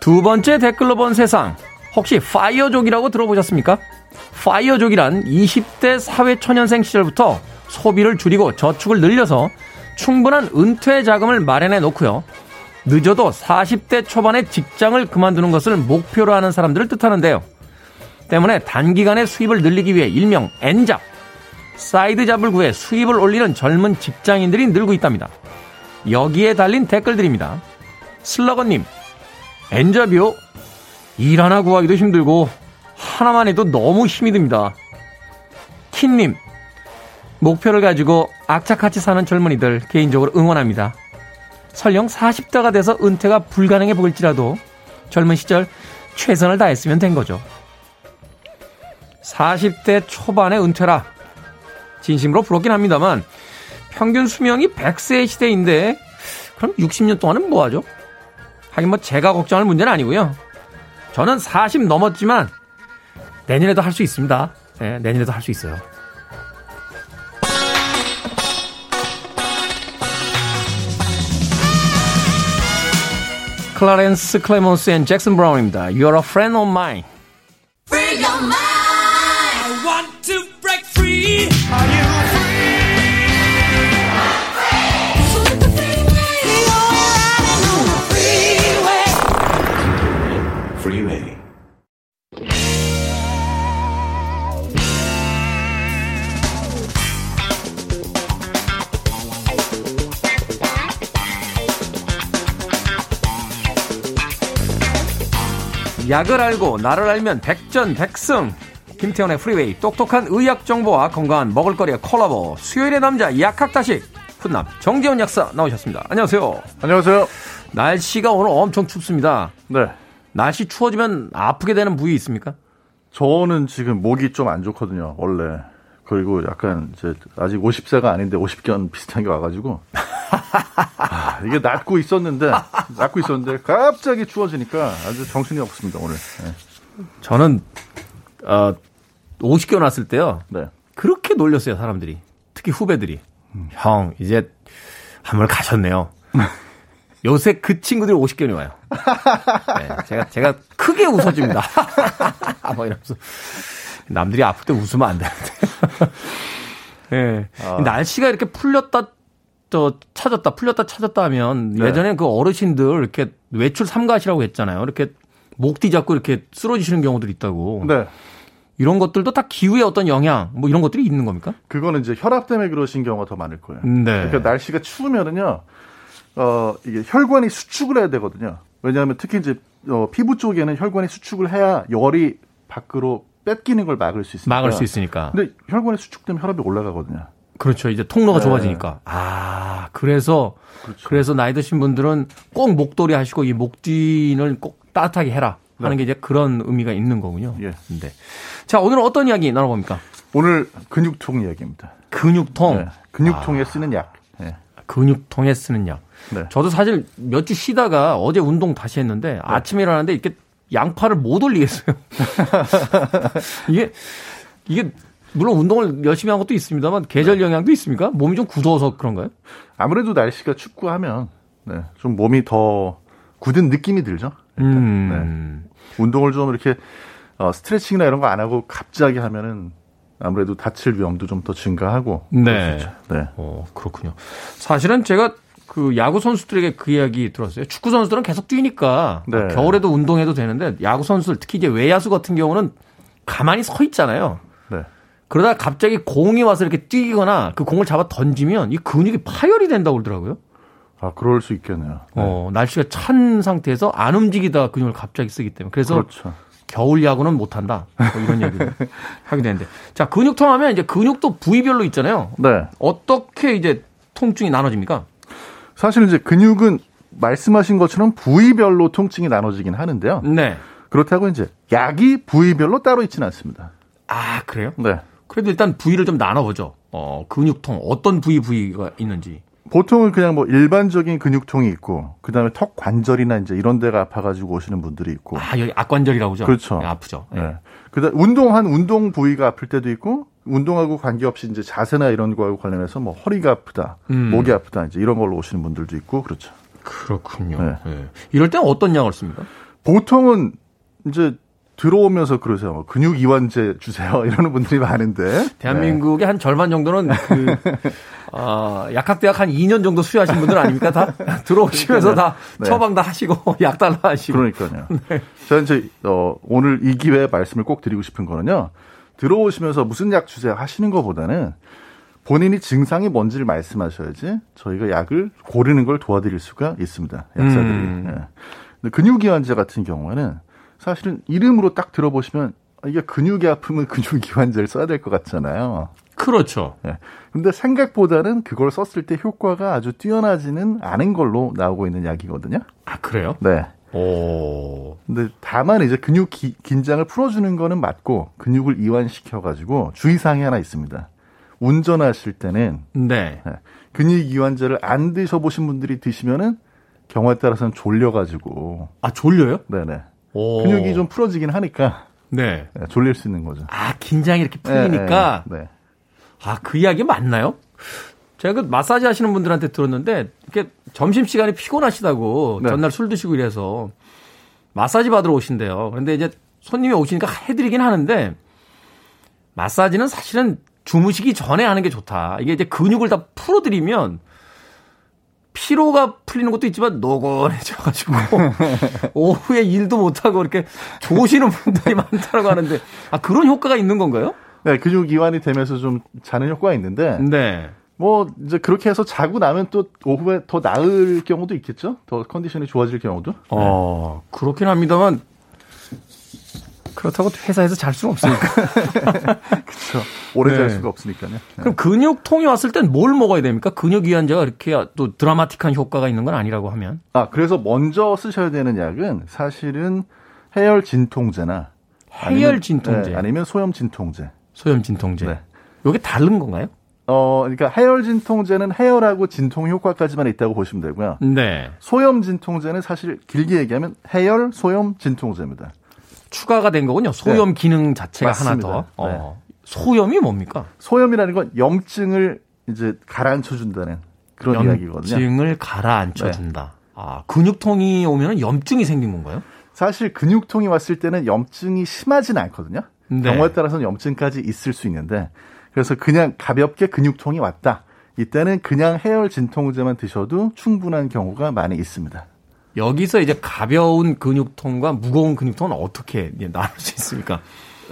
S1: 두 번째 댓글로 본 세상. 혹시 파이어족이라고 들어보셨습니까? 파이어족이란 20대 사회초년생 시절부터 소비를 줄이고 저축을 늘려서 충분한 은퇴 자금을 마련해 놓고요. 늦어도 40대 초반에 직장을 그만두는 것을 목표로 하는 사람들을 뜻하는데요. 때문에 단기간에 수입을 늘리기 위해 일명 N잡, side job을 구해 수입을 올리는 젊은 직장인들이 늘고 있답니다. 여기에 달린 댓글들입니다. 슬러건님, N잡이요? 일 하나 구하기도 힘들고 하나만 해도 너무 힘이 듭니다. 킨님, 목표를 가지고 악착같이 사는 젊은이들 개인적으로 응원합니다. 설령 40대가 돼서 은퇴가 불가능해 보일지라도 젊은 시절 최선을 다했으면 된 거죠. 40대 초반의 은퇴라 진심으로 부럽긴 합니다만 평균 수명이 100세의 시대인데 그럼 60년 동안은 뭐 하죠? 하긴 뭐 제가 걱정할 문제는 아니고요. 저는 40 넘었지만 내년에도 할 수 있습니다. 네, 내년에도 할 수 있어요. 클라렌스 클레몬스 앤 잭슨 브라운입니다. You're a friend of mine. 약을 알고 나를 알면 백전백승. 김태현의 프리웨이 똑똑한 의학 정보와 건강한 먹을거리의 콜라보 수요일의 남자 약학다식 훈남 정재훈 약사 나오셨습니다. 안녕하세요.
S6: 안녕하세요.
S1: 날씨가 오늘 엄청 춥습니다.
S6: 네.
S1: 날씨 추워지면 아프게 되는 부위 있습니까?
S6: 저는 지금 목이 좀 안 좋거든요, 원래. 그리고 약간 이제 아직 50세가 아닌데 50견 비슷한 게 와가지고 아, 아, 이게 낫고 있었는데, 낫고 있었는데, 갑자기 추워지니까 아주 정신이 없습니다, 오늘. 네.
S1: 저는 어 50개월 났을 때요.
S6: 네.
S1: 그렇게 놀렸어요, 사람들이. 특히 후배들이. 형, 이제 한번 가셨네요. 요새 그 친구들이 50개월이 와요. 네, 제가, 제가 크게 웃어줍니다. 뭐 이러면서. 남들이 아플 때 웃으면 안 되는데. 예. 날씨가 이렇게 풀렸다, 저, 찾았다, 풀렸다, 찾았다 하면
S6: 네.
S1: 예전에 그 어르신들 이렇게 외출 삼가시라고 했잖아요. 이렇게 목 뒤 잡고 이렇게 쓰러지시는 경우들이 있다고.
S6: 네.
S1: 이런 것들도 다 기후의 어떤 영향, 뭐 이런 것들이 있는 겁니까?
S6: 그거는 이제 혈압 때문에 그러신 경우가 더 많을 거예요.
S1: 네.
S6: 그러니까 날씨가 추우면은요, 어, 이게 혈관이 수축을 해야 되거든요. 왜냐하면 특히 이제, 어, 피부 쪽에는 혈관이 수축을 해야 열이 밖으로 뺏기는 걸 막을 수 있으니까.
S1: 막을 수 있으니까.
S6: 근데 혈관이 수축되면 혈압이 올라가거든요.
S1: 그렇죠. 이제 통로가
S6: 네.
S1: 좁아지니까. 아, 그래서 그래서 나이 드신 분들은 꼭 목도리 하시고 이 목 뒤는 꼭 따뜻하게 해라 하는 게 이제 그런 의미가 있는 거군요.
S6: 예.
S1: 네. 자, 오늘은 어떤 이야기 나눠 봅니까?
S6: 오늘 근육통 이야기입니다.
S1: 근육통.
S6: 네. 근육통에 쓰는 약. 네.
S1: 근육통에 쓰는 약.
S6: 네.
S1: 저도 사실 몇 주 쉬다가 어제 운동 다시 했는데 아침에 일어났는데 이렇게 양팔을 못 올리겠어요. 이게 이게 물론 운동을 열심히 한 것도 있습니다만 계절 영향도 있습니까? 몸이 좀 굳어서 그런가요?
S6: 아무래도 날씨가 춥고 하면, 네, 좀 몸이 더 굳은 느낌이 들죠. 일단.
S1: 음.
S6: 네. 운동을 좀 이렇게, 어, 스트레칭이나 이런 거 안 하고 갑자기 하면은 아무래도 다칠 위험도 좀 더 증가하고.
S1: 네.
S6: 네.
S1: 어, 그렇군요. 사실은 제가 그 야구 선수들에게 그 이야기 들었어요. 축구 선수들은 계속 뛰니까
S6: 네.
S1: 겨울에도 운동해도 되는데 야구 선수들 특히 이제 외야수 같은 경우는 가만히 서 있잖아요.
S6: 네.
S1: 그러다 갑자기 공이 와서 이렇게 뛰거나 그 공을 잡아 던지면 이 근육이 파열이 된다고 그러더라고요.
S6: 아, 그럴 수 있겠네요. 네.
S1: 어, 날씨가 찬 상태에서 안 움직이다가 근육을 갑자기 쓰기 때문에. 그래서
S6: 그렇죠.
S1: 겨울 야구는 못 한다. 뭐 이런 얘기를 하게 되는데. 자, 근육통 하면 이제 근육도 부위별로 있잖아요.
S6: 네.
S1: 어떻게 이제 통증이 나눠집니까?
S6: 사실 이제 근육은 말씀하신 것처럼 부위별로 통증이 나눠지긴 하는데요.
S1: 네.
S6: 그렇다고 이제 약이 부위별로 따로 있지는 않습니다.
S1: 아, 그래요?
S6: 네.
S1: 그래도 일단 부위를 좀 나눠보죠. 어, 근육통. 어떤 부위 부위가 있는지.
S6: 보통은 그냥 뭐 일반적인 근육통이 있고, 그 다음에 턱 관절이나 이제 이런 데가 아파가지고 오시는 분들이 있고.
S1: 아, 여기 악관절이라고 그러죠?
S6: 그렇죠.
S1: 네, 아프죠. 네.
S6: 네. 그 다음 운동한 운동 부위가 아플 때도 있고, 운동하고 관계없이 이제 자세나 이런 거하고 관련해서 뭐 허리가 아프다,
S1: 음.
S6: 목이 아프다, 이제 이런 걸로 오시는 분들도 있고, 그렇죠.
S1: 그렇군요.
S6: 네.
S1: 네. 이럴 때는 어떤 약을 씁니까?
S6: 보통은 이제 들어오면서 그러세요. 뭐 근육 이완제 주세요. 이러는 분들이 많은데.
S1: 대한민국의 한 절반 정도는 그, 어, 약학대학 한 2년 정도 수료하신 분들 아닙니까? 다 들어오시면서 다
S6: 네.
S1: 처방 다 하시고 약 달라
S6: 네.
S1: 하시고.
S6: 그러니까요. 저는 이제 어, 오늘 이 기회에 말씀을 꼭 드리고 싶은 거는요. 들어오시면서 무슨 약 주세요 하시는 것보다는 본인이 증상이 뭔지를 말씀하셔야지 저희가 약을 고르는 걸 도와드릴 수가 있습니다. 약사들이.
S1: 음.
S6: 예. 근데 근육이완제 같은 경우에는 사실은 이름으로 딱 들어보시면 아, 이게 근육이 아프면 근육이완제를 써야 될 것 같잖아요.
S1: 그렇죠.
S6: 예. 근데 생각보다는 그걸 썼을 때 효과가 아주 뛰어나지는 않은 걸로 나오고 있는 약이거든요.
S1: 아, 그래요?
S6: 네.
S1: 오.
S6: 근데 다만 이제 근육 기- 긴장을 풀어주는 거는 맞고 근육을 이완시켜가지고 주의사항이 하나 있습니다. 운전하실 때는
S1: 네.
S6: 예, 근육 이완제를 안 드셔보신 분들이 드시면은 경우에 따라서는 졸려가지고
S1: 아, 졸려요?
S6: 네네
S1: 오.
S6: 근육이 좀 풀어지긴 하니까
S1: 네.
S6: 예, 졸릴 수 있는 거죠.
S1: 아, 긴장이 이렇게 풀리니까.
S6: 예, 예, 네.
S1: 아, 그 이야기 맞나요? 제가 그 마사지 하시는 분들한테 들었는데, 이렇게 점심 시간에 피곤하시다고
S6: 네.
S1: 전날 술 드시고 이래서 마사지 받으러 오신대요. 그런데 이제 손님이 오시니까 해드리긴 하는데, 마사지는 사실은 주무시기 전에 하는 게 좋다. 이게 이제 근육을 다 풀어드리면, 피로가 풀리는 것도 있지만 노곤해져가지고 오후에 일도 못하고 이렇게 조시는 분들이 많다고 하는데 아 그런 효과가 있는 건가요?
S6: 네, 근육 이완이 되면서 좀 자는 효과가 있는데
S1: 네.
S6: 뭐 이제 그렇게 해서 자고 나면 또 오후에 더 나을 경우도 있겠죠. 더 컨디션이 좋아질 경우도.
S1: 어, 그렇긴 합니다만 그렇다고 회사에서 잘 수는 없으니까.
S6: 그렇죠. 오래
S1: 네.
S6: 잘 수가 없으니까요. 네.
S1: 그럼 근육통이 왔을 땐 뭘 먹어야 됩니까? 근육 이완제가 이렇게 또 드라마틱한 효과가 있는 건 아니라고 하면.
S6: 아, 그래서 먼저 쓰셔야 되는 약은 사실은 해열 진통제나
S1: 해열 진통제,
S6: 아니면, 네, 아니면 소염 진통제.
S1: 소염 진통제.
S6: 네.
S1: 요게 다른 건가요?
S6: 어, 그러니까 해열 진통제는 해열하고 진통 효과까지만 있다고 보시면 되고요.
S1: 네.
S6: 소염 진통제는 사실 길게 얘기하면 해열 소염 진통제입니다.
S1: 추가가 된 거군요. 소염 기능 자체가 하나
S6: 네. 맞습니다.
S1: 더. 어. 소염이 뭡니까?
S6: 소염이라는 건 염증을 이제 가라앉혀 준다는 그런 이야기거든요. 네.
S1: 염증을 가라앉혀 준다. 아, 근육통이 오면 염증이 생긴 건가요?
S6: 사실 근육통이 왔을 때는 염증이 심하진 않거든요.
S1: 네.
S6: 경우에 따라서는 염증까지 있을 수 있는데 그래서 그냥 가볍게 근육통이 왔다. 이때는 그냥 해열 진통제만 드셔도 충분한 경우가 많이 있습니다.
S1: 여기서 이제 가벼운 근육통과 무거운 근육통은 어떻게 나눌 수 있습니까?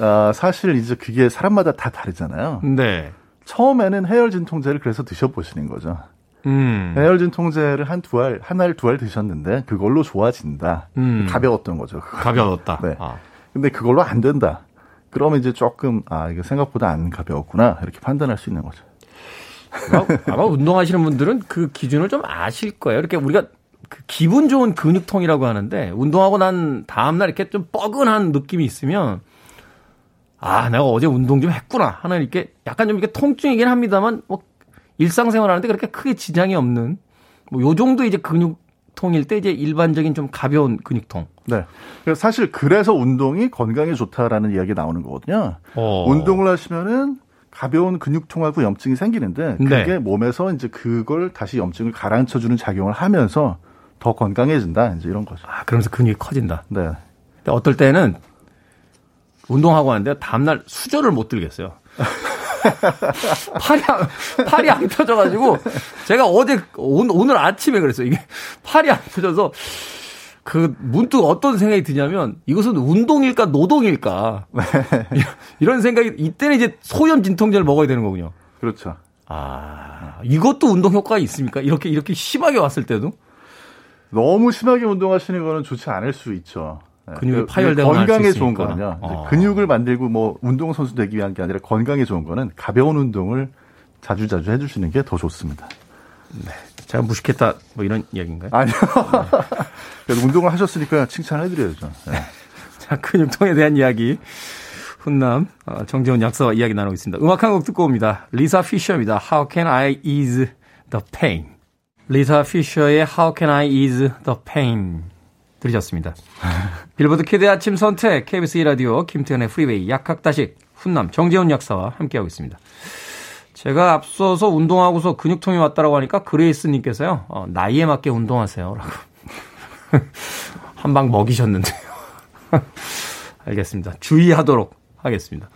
S6: 아, 사실 이제 그게 사람마다 다 다르잖아요.
S1: 네.
S6: 처음에는 해열 진통제를 그래서 드셔보시는 거죠.
S1: 음.
S6: 해열 진통제를 한 두 알, 한 알, 두알 드셨는데 그걸로 좋아진다.
S1: 음.
S6: 가벼웠던 거죠. 그거.
S1: 가벼웠다.
S6: 네.
S1: 아.
S6: 근데 그걸로 안 된다. 그러면 이제 조금 아 이거 생각보다 안 가벼웠구나 이렇게 판단할 수 있는 거죠.
S1: 아마, 아마 운동하시는 분들은 그 기준을 좀 아실 거예요. 이렇게 우리가 그 기분 좋은 근육통이라고 하는데 운동하고 난 다음 날 이렇게 좀 뻐근한 느낌이 있으면 아 내가 어제 운동 좀 했구나 하는 이렇게 약간 좀 이렇게 통증이긴 합니다만 뭐 일상생활하는데 그렇게 크게 지장이 없는 뭐 요 정도 이제 근육 통일 때 이제 일반적인 좀 가벼운 근육통.
S6: 네. 그래서 사실 그래서 운동이 건강에 좋다라는 이야기 가 나오는 거거든요.
S1: 어.
S6: 운동을 하시면은 가벼운 근육통하고 염증이 생기는데 그게
S1: 네.
S6: 몸에서 이제 그걸 다시 염증을 가라앉혀 주는 작용을 하면서 더 건강해진다 이제 이런 거죠.
S1: 아 그러면서 근육이 커진다.
S6: 네.
S1: 근데 어떨 때는 운동하고 왔는데 다음날 수저를 못 들겠어요. 팔이 안, 팔이 안 펴져가지고 제가 어제 오- 오늘 아침에 그랬어요. 이게 팔이 안 펴져서 그 문득 어떤 생각이 드냐면 이것은 운동일까 노동일까 이런 생각이 이때는 이제 소염 진통제를 먹어야 되는 거군요.
S6: 그렇죠.
S1: 아 이것도 운동 효과가 있습니까? 이렇게 이렇게 심하게 왔을 때도
S6: 너무 심하게 운동하시는 거는 좋지 않을 수 있죠. 네.
S1: 근육이
S6: 그-
S1: 할수
S6: 건강에 좋은. 이제
S1: 어.
S6: 근육을 만들고 뭐 운동 선수 되기 위한 게 아니라 건강에 좋은 거는 가벼운 운동을 자주 자주 해주시는 게 더 좋습니다.
S1: 제가 무식했다 뭐 이런 이야기인가요?
S6: 아니요. 그래도 운동을 하셨으니까 칭찬해드려야죠. 네.
S1: 자, 근육통에 대한 이야기. 훈남, 어, 정재훈 약사와 이야기 나누고 있습니다. 음악 한 곡 듣고 옵니다. 리사 피셔입니다. How can I ease the pain? 리사 피셔의 How can I ease the pain? 들으셨습니다. 빌보드 키드 아침 선택, KBS 2라디오, 김태훈의 Freeway, 약학다식, 훈남, 정재훈 약사와 함께하고 있습니다. 제가 앞서서 운동하고서 근육통이 왔다라고 하니까 그레이스님께서요, 어, 나이에 맞게 운동하세요. 라고. 한 방 먹이셨는데요. 알겠습니다. 주의하도록 하겠습니다.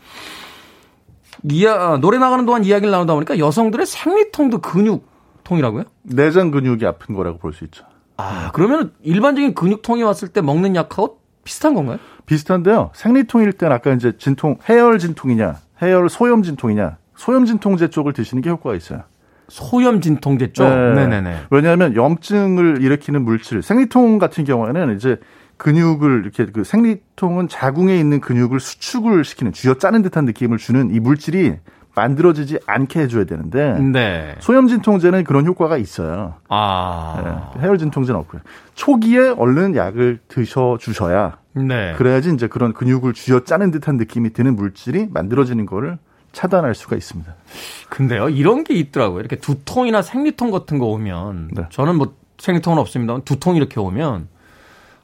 S1: 이야, 노래 나가는 동안 이야기를 나누다 보니까 여성들의 생리통도 근육통이라고요?
S6: 내장 근육이 아픈 거라고 볼 수 있죠.
S1: 아, 그러면 일반적인 근육통이 왔을 때 먹는 약하고 비슷한 건가요?
S6: 비슷한데요. 생리통일 때는 아까 이제 진통, 해열 진통이냐, 해열 소염 진통이냐, 소염 진통제 쪽을 드시는 게 효과가 있어요.
S1: 소염 진통제 쪽.
S6: 네.
S1: 네네네.
S6: 왜냐하면 염증을 일으키는 물질, 생리통 같은 경우에는 이제 근육을 이렇게 그 생리통은 자궁에 있는 근육을 수축을 시키는 쥐어 짜는 듯한 느낌을 주는 이 물질이 만들어지지 않게 해줘야 되는데
S1: 네.
S6: 소염 진통제는 그런 효과가 있어요.
S1: 아.
S6: 네, 해열 진통제는 없고요. 초기에 얼른 약을 드셔 주셔야
S1: 네.
S6: 그래야지 이제 그런 근육을 쥐어 짜는 듯한 느낌이 드는 물질이 만들어지는 거를 차단할 수가 있습니다.
S1: 근데요, 이런 게 있더라고요. 이렇게 두통이나 생리통 같은 거 오면,
S6: 네.
S1: 저는 뭐 생리통은 없습니다. 두통 이렇게 오면,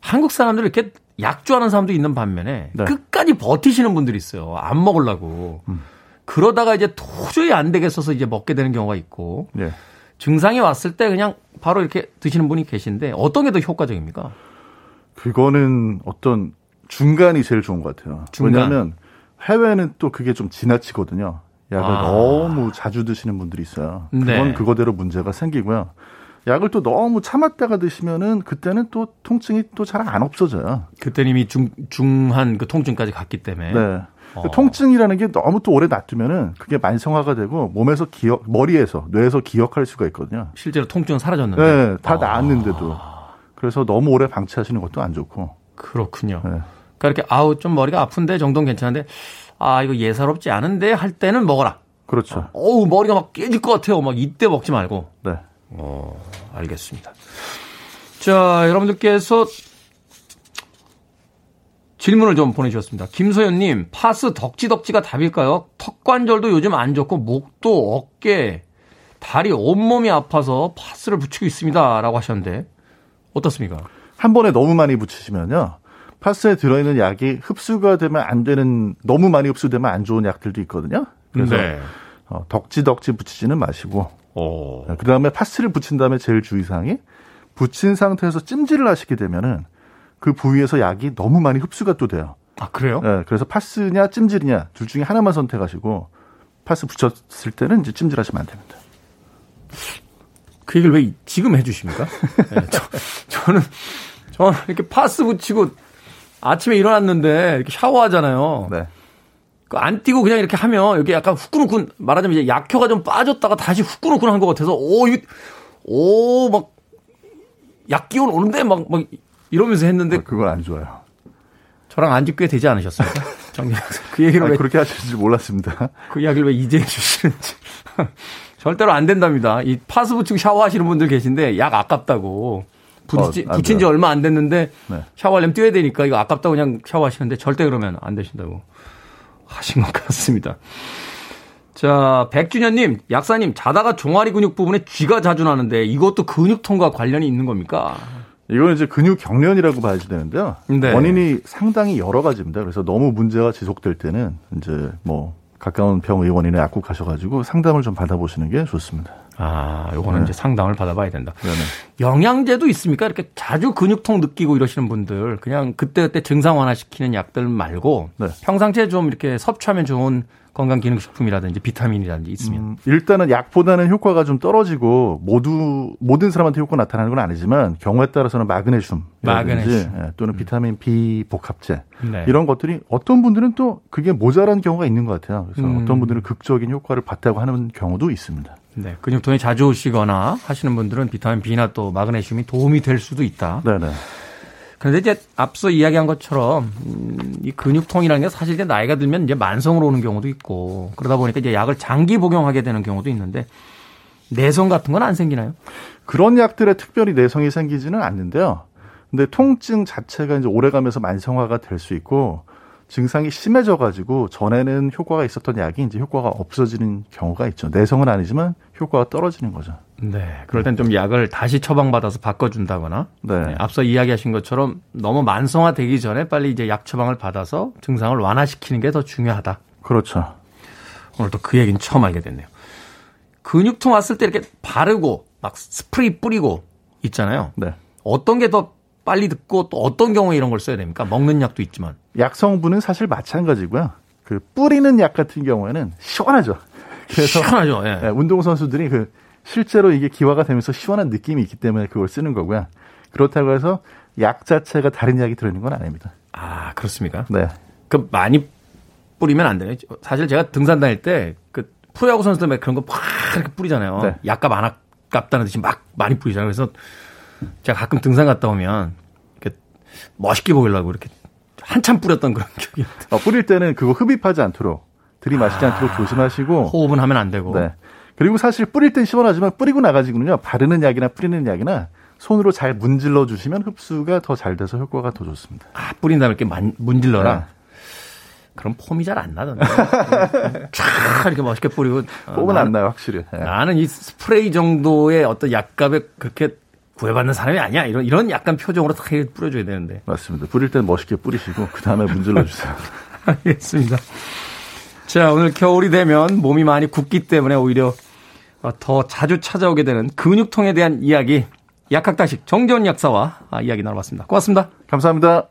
S1: 한국 사람들 이렇게 약주하는 사람도 있는 반면에,
S6: 네.
S1: 끝까지 버티시는 분들이 있어요. 안 먹으려고.
S6: 음.
S1: 그러다가 이제 도저히 안 되겠어서 이제 먹게 되는 경우가 있고,
S6: 예.
S1: 증상이 왔을 때 그냥 바로 이렇게 드시는 분이 계신데, 어떤 게 더 효과적입니까?
S6: 그거는 어떤 중간이 제일 좋은 것 같아요.
S1: 중간.
S6: 왜냐하면 해외는 또 그게 좀 지나치거든요. 약을
S1: 아.
S6: 너무 자주 드시는 분들이 있어요. 그건
S1: 네.
S6: 그거대로 문제가 생기고요. 약을 또 너무 참았다가 드시면은 그때는 또 통증이 또 잘 안 없어져요.
S1: 그때는 이미 중, 중한 그 통증까지 갔기 때문에.
S6: 네.
S1: 어.
S6: 통증이라는 게 너무 또 오래 놔두면은 그게 만성화가 되고 몸에서 기억, 머리에서, 뇌에서 기억할 수가 있거든요.
S1: 실제로 통증은 사라졌는데.
S6: 네, 다
S1: 아.
S6: 나았는데도. 그래서 너무 오래 방치하시는 것도 안 좋고.
S1: 그렇군요.
S6: 네.
S1: 그러니까 이렇게 아우 좀 머리가 아픈데 정도는 괜찮은데 아 이거 예사롭지 않은데 할 때는 먹어라.
S6: 그렇죠.
S1: 어우 머리가 막 깨질 것 같아요. 막 이때 먹지 말고.
S6: 네.
S1: 어 알겠습니다. 자 여러분들께서 질문을 좀 보내주셨습니다. 김소연님, 파스 덕지덕지가 답일까요? 턱관절도 요즘 안 좋고, 목도, 어깨, 다리, 온몸이 아파서 파스를 붙이고 있습니다. 라고 하셨는데, 어떻습니까?
S6: 한 번에 너무 많이 붙이시면요. 파스에 들어있는 약이 흡수가 되면 안 되는 너무 많이 흡수되면 안 좋은 약들도 있거든요. 그래서
S1: 네.
S6: 어, 덕지덕지 붙이지는 마시고
S1: 어.
S6: 그 다음에 파스를 붙인 다음에 제일 주의사항이 붙인 상태에서 찜질을 하시게 되면은 그 부위에서 약이 너무 많이 흡수가 또 돼요.
S1: 아, 그래요?
S6: 예, 그래서 파스냐 찜질이냐 둘 중에 하나만 선택하시고 파스 붙였을 때는 이제 찜질하시면 안 됩니다.
S1: 그 얘기를 왜 지금 해주십니까? 네, 저, 저는, 저는 이렇게 파스 붙이고 아침에 일어났는데 이렇게 샤워하잖아요.
S6: 네.
S1: 그안 뛰고 그냥 이렇게 하면 여기 약간 후끈후끈 말하자면 이제 약효가 좀 빠졌다가 다시 후끈후끈한 것 같아서 오, 이, 오, 막, 약 기운 오는데 막, 막 이러면서 했는데
S6: 어, 그건 안 좋아요.
S1: 저랑 안지 꽤 되지 않으셨습니까? 정리 그 얘기를
S6: 아니,
S1: 왜,
S6: 그렇게 하실 줄 몰랐습니다.
S1: 그 이야기를 왜 이제 해주시는지. 절대로 안 된답니다. 이 파스 붙이고 샤워하시는 분들 계신데 약 아깝다고. 붙이,
S6: 어, 안
S1: 붙인 지. 얼마 안 됐는데
S6: 네.
S1: 샤워하려면 뛰어야 되니까 이거 아깝다고 그냥 샤워하시는데 절대 그러면 안 되신다고 하신 것 같습니다. 자, 백준현님, 약사님, 자다가 종아리 근육 부분에 쥐가 자주 나는데 이것도 근육통과 관련이 있는 겁니까?
S6: 이건 이제 근육 경련이라고 봐야 되는데요.
S1: 네.
S6: 원인이 상당히 여러 가지입니다. 그래서 너무 문제가 지속될 때는 이제 뭐 가까운 병의원이나 약국 가셔가지고 상담을 좀 받아보시는 게 좋습니다.
S1: 아, 요거는
S6: 네.
S1: 이제 상담을 받아봐야 된다.
S6: 네네.
S1: 영양제도 있습니까? 이렇게 자주 근육통 느끼고 이러시는 분들 그냥 그때그때 증상 완화시키는 약들 말고
S6: 네.
S1: 평상시에 좀 이렇게 섭취하면 좋은 건강 기능 식품이라든지 비타민이라든지 있으면
S6: 음, 일단은 약보다는 효과가 좀 떨어지고 모두 모든 사람한테 효과 나타나는 건 아니지만 경우에 따라서는 마그네슘,
S1: 마그네슘.
S6: 예, 또는 비타민 B 복합제
S1: 네.
S6: 이런 것들이 어떤 분들은 또 그게 모자란 경우가 있는 것 같아요. 그래서
S1: 음.
S6: 어떤 분들은 극적인 효과를 봤다고 하는 경우도 있습니다.
S1: 네, 근육통이 자주 오시거나 하시는 분들은 비타민 B나 또 마그네슘이 도움이 될 수도 있다.
S6: 네네.
S1: 그런데 이제 앞서 이야기한 것처럼 음, 이 근육통이라는 게 사실 이제 나이가 들면 이제 만성으로 오는 경우도 있고 그러다 보니까 이제 약을 장기 복용하게 되는 경우도 있는데 내성 같은 건 안 생기나요?
S6: 그런 약들에 특별히 내성이 생기지는 않는데요. 근데 통증 자체가 이제 오래가면서 만성화가 될 수 있고 증상이 심해져 가지고 전에는 효과가 있었던 약이 이제 효과가 없어지는 경우가 있죠. 내성은 아니지만 효과가 떨어지는 거죠.
S1: 네. 그럴 땐 좀 약을 다시 처방받아서 바꿔준다거나.
S6: 네.
S1: 네, 앞서 이야기하신 것처럼 너무 만성화되기 전에 빨리 이제 약 처방을 받아서 증상을 완화시키는 게 더 중요하다.
S6: 그렇죠.
S1: 오늘 또 그 얘기는 처음 알게 됐네요. 근육통 왔을 때 이렇게 바르고 막 스프레이 뿌리고 있잖아요.
S6: 네.
S1: 어떤 게 더 빨리 듣고 또 어떤 경우에 이런 걸 써야 됩니까? 먹는 약도 있지만.
S6: 약 성분은 사실 마찬가지고요. 그 뿌리는 약 같은 경우에는 시원하죠. 그래서
S1: 시원하죠. 예.
S6: 네, 운동 선수들이 그 실제로 이게 기화가 되면서 시원한 느낌이 있기 때문에 그걸 쓰는 거고요. 그렇다고 해서 약 자체가 다른 약이 들어있는 건 아닙니다.
S1: 아, 그렇습니까?
S6: 네.
S1: 그 많이 뿌리면 안 되네. 사실 제가 등산 다닐 때 그 프로야구 선수들 막 그런 거팍 이렇게 뿌리잖아요.
S6: 네.
S1: 약값 안 아깝다는 듯이 막 많이 뿌리잖아요. 그래서 제가 가끔 등산 갔다 오면 이렇게 멋있게 보이려고 이렇게 한참 뿌렸던 그런 기억이.
S6: 어, 뿌릴 때는 그거 흡입하지 않도록 들이마시지 않도록 조심하시고
S1: 호흡은 하면 안 되고.
S6: 네. 그리고 사실 뿌릴 땐 시원하지만 뿌리고 나가지고는요. 바르는 약이나 뿌리는 약이나 손으로 잘 문질러 주시면 흡수가 더 잘 돼서 효과가 더 좋습니다.
S1: 아, 뿌린 다음에 이렇게 만- 문질러라.
S6: 네.
S1: 그럼 폼이 잘 안 나던데. 촤 이렇게 멋있게 뿌리고. 어,
S6: 폼은
S1: 나는-
S6: 안 나요, 확실히. 네.
S1: 나는 이 스프레이 정도의 어떤 약값에 그렇게 구애받는 사람이 아니야. 이런, 이런 약간 표정으로 딱 이렇게 뿌려줘야 되는데.
S6: 맞습니다. 뿌릴 땐 멋있게 뿌리시고 그 다음에 문질러 주세요.
S1: 알겠습니다. 자, 오늘 겨울이 되면 몸이 많이 굳기 때문에 오히려 더 자주 찾아오게 되는 근육통에 대한 이야기. 약학다식 정재원 약사와 아, 이야기 나눠봤습니다. 고맙습니다.
S6: 감사합니다.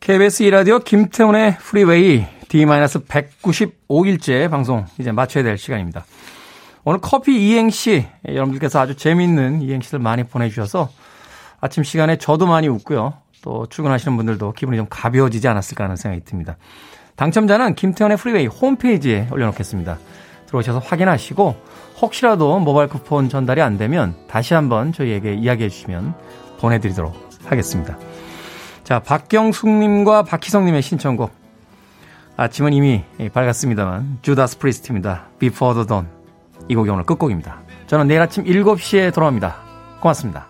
S1: KBS 2라디오 김태훈의 프리웨이 D-195일째 방송 이제 마쳐야 될 시간입니다. 오늘 커피 이행시 여러분들께서 아주 재미있는 이행시를 많이 보내주셔서 아침 시간에 저도 많이 웃고요. 또 출근하시는 분들도 기분이 좀 가벼워지지 않았을까 하는 생각이 듭니다. 당첨자는 김태훈의 프리웨이 홈페이지에 올려놓겠습니다. 들어오셔서 확인하시고 혹시라도 모바일 쿠폰 전달이 안 되면 다시 한번 저희에게 이야기해 주시면 보내드리도록 하겠습니다. 자, 박경숙님과 박희성님의 신청곡. 아침은 이미 밝았습니다만, 주다스 프리스트입니다. Before the Dawn. 이 곡이 오늘 끝곡입니다. 저는 내일 아침 7시에 돌아옵니다. 고맙습니다.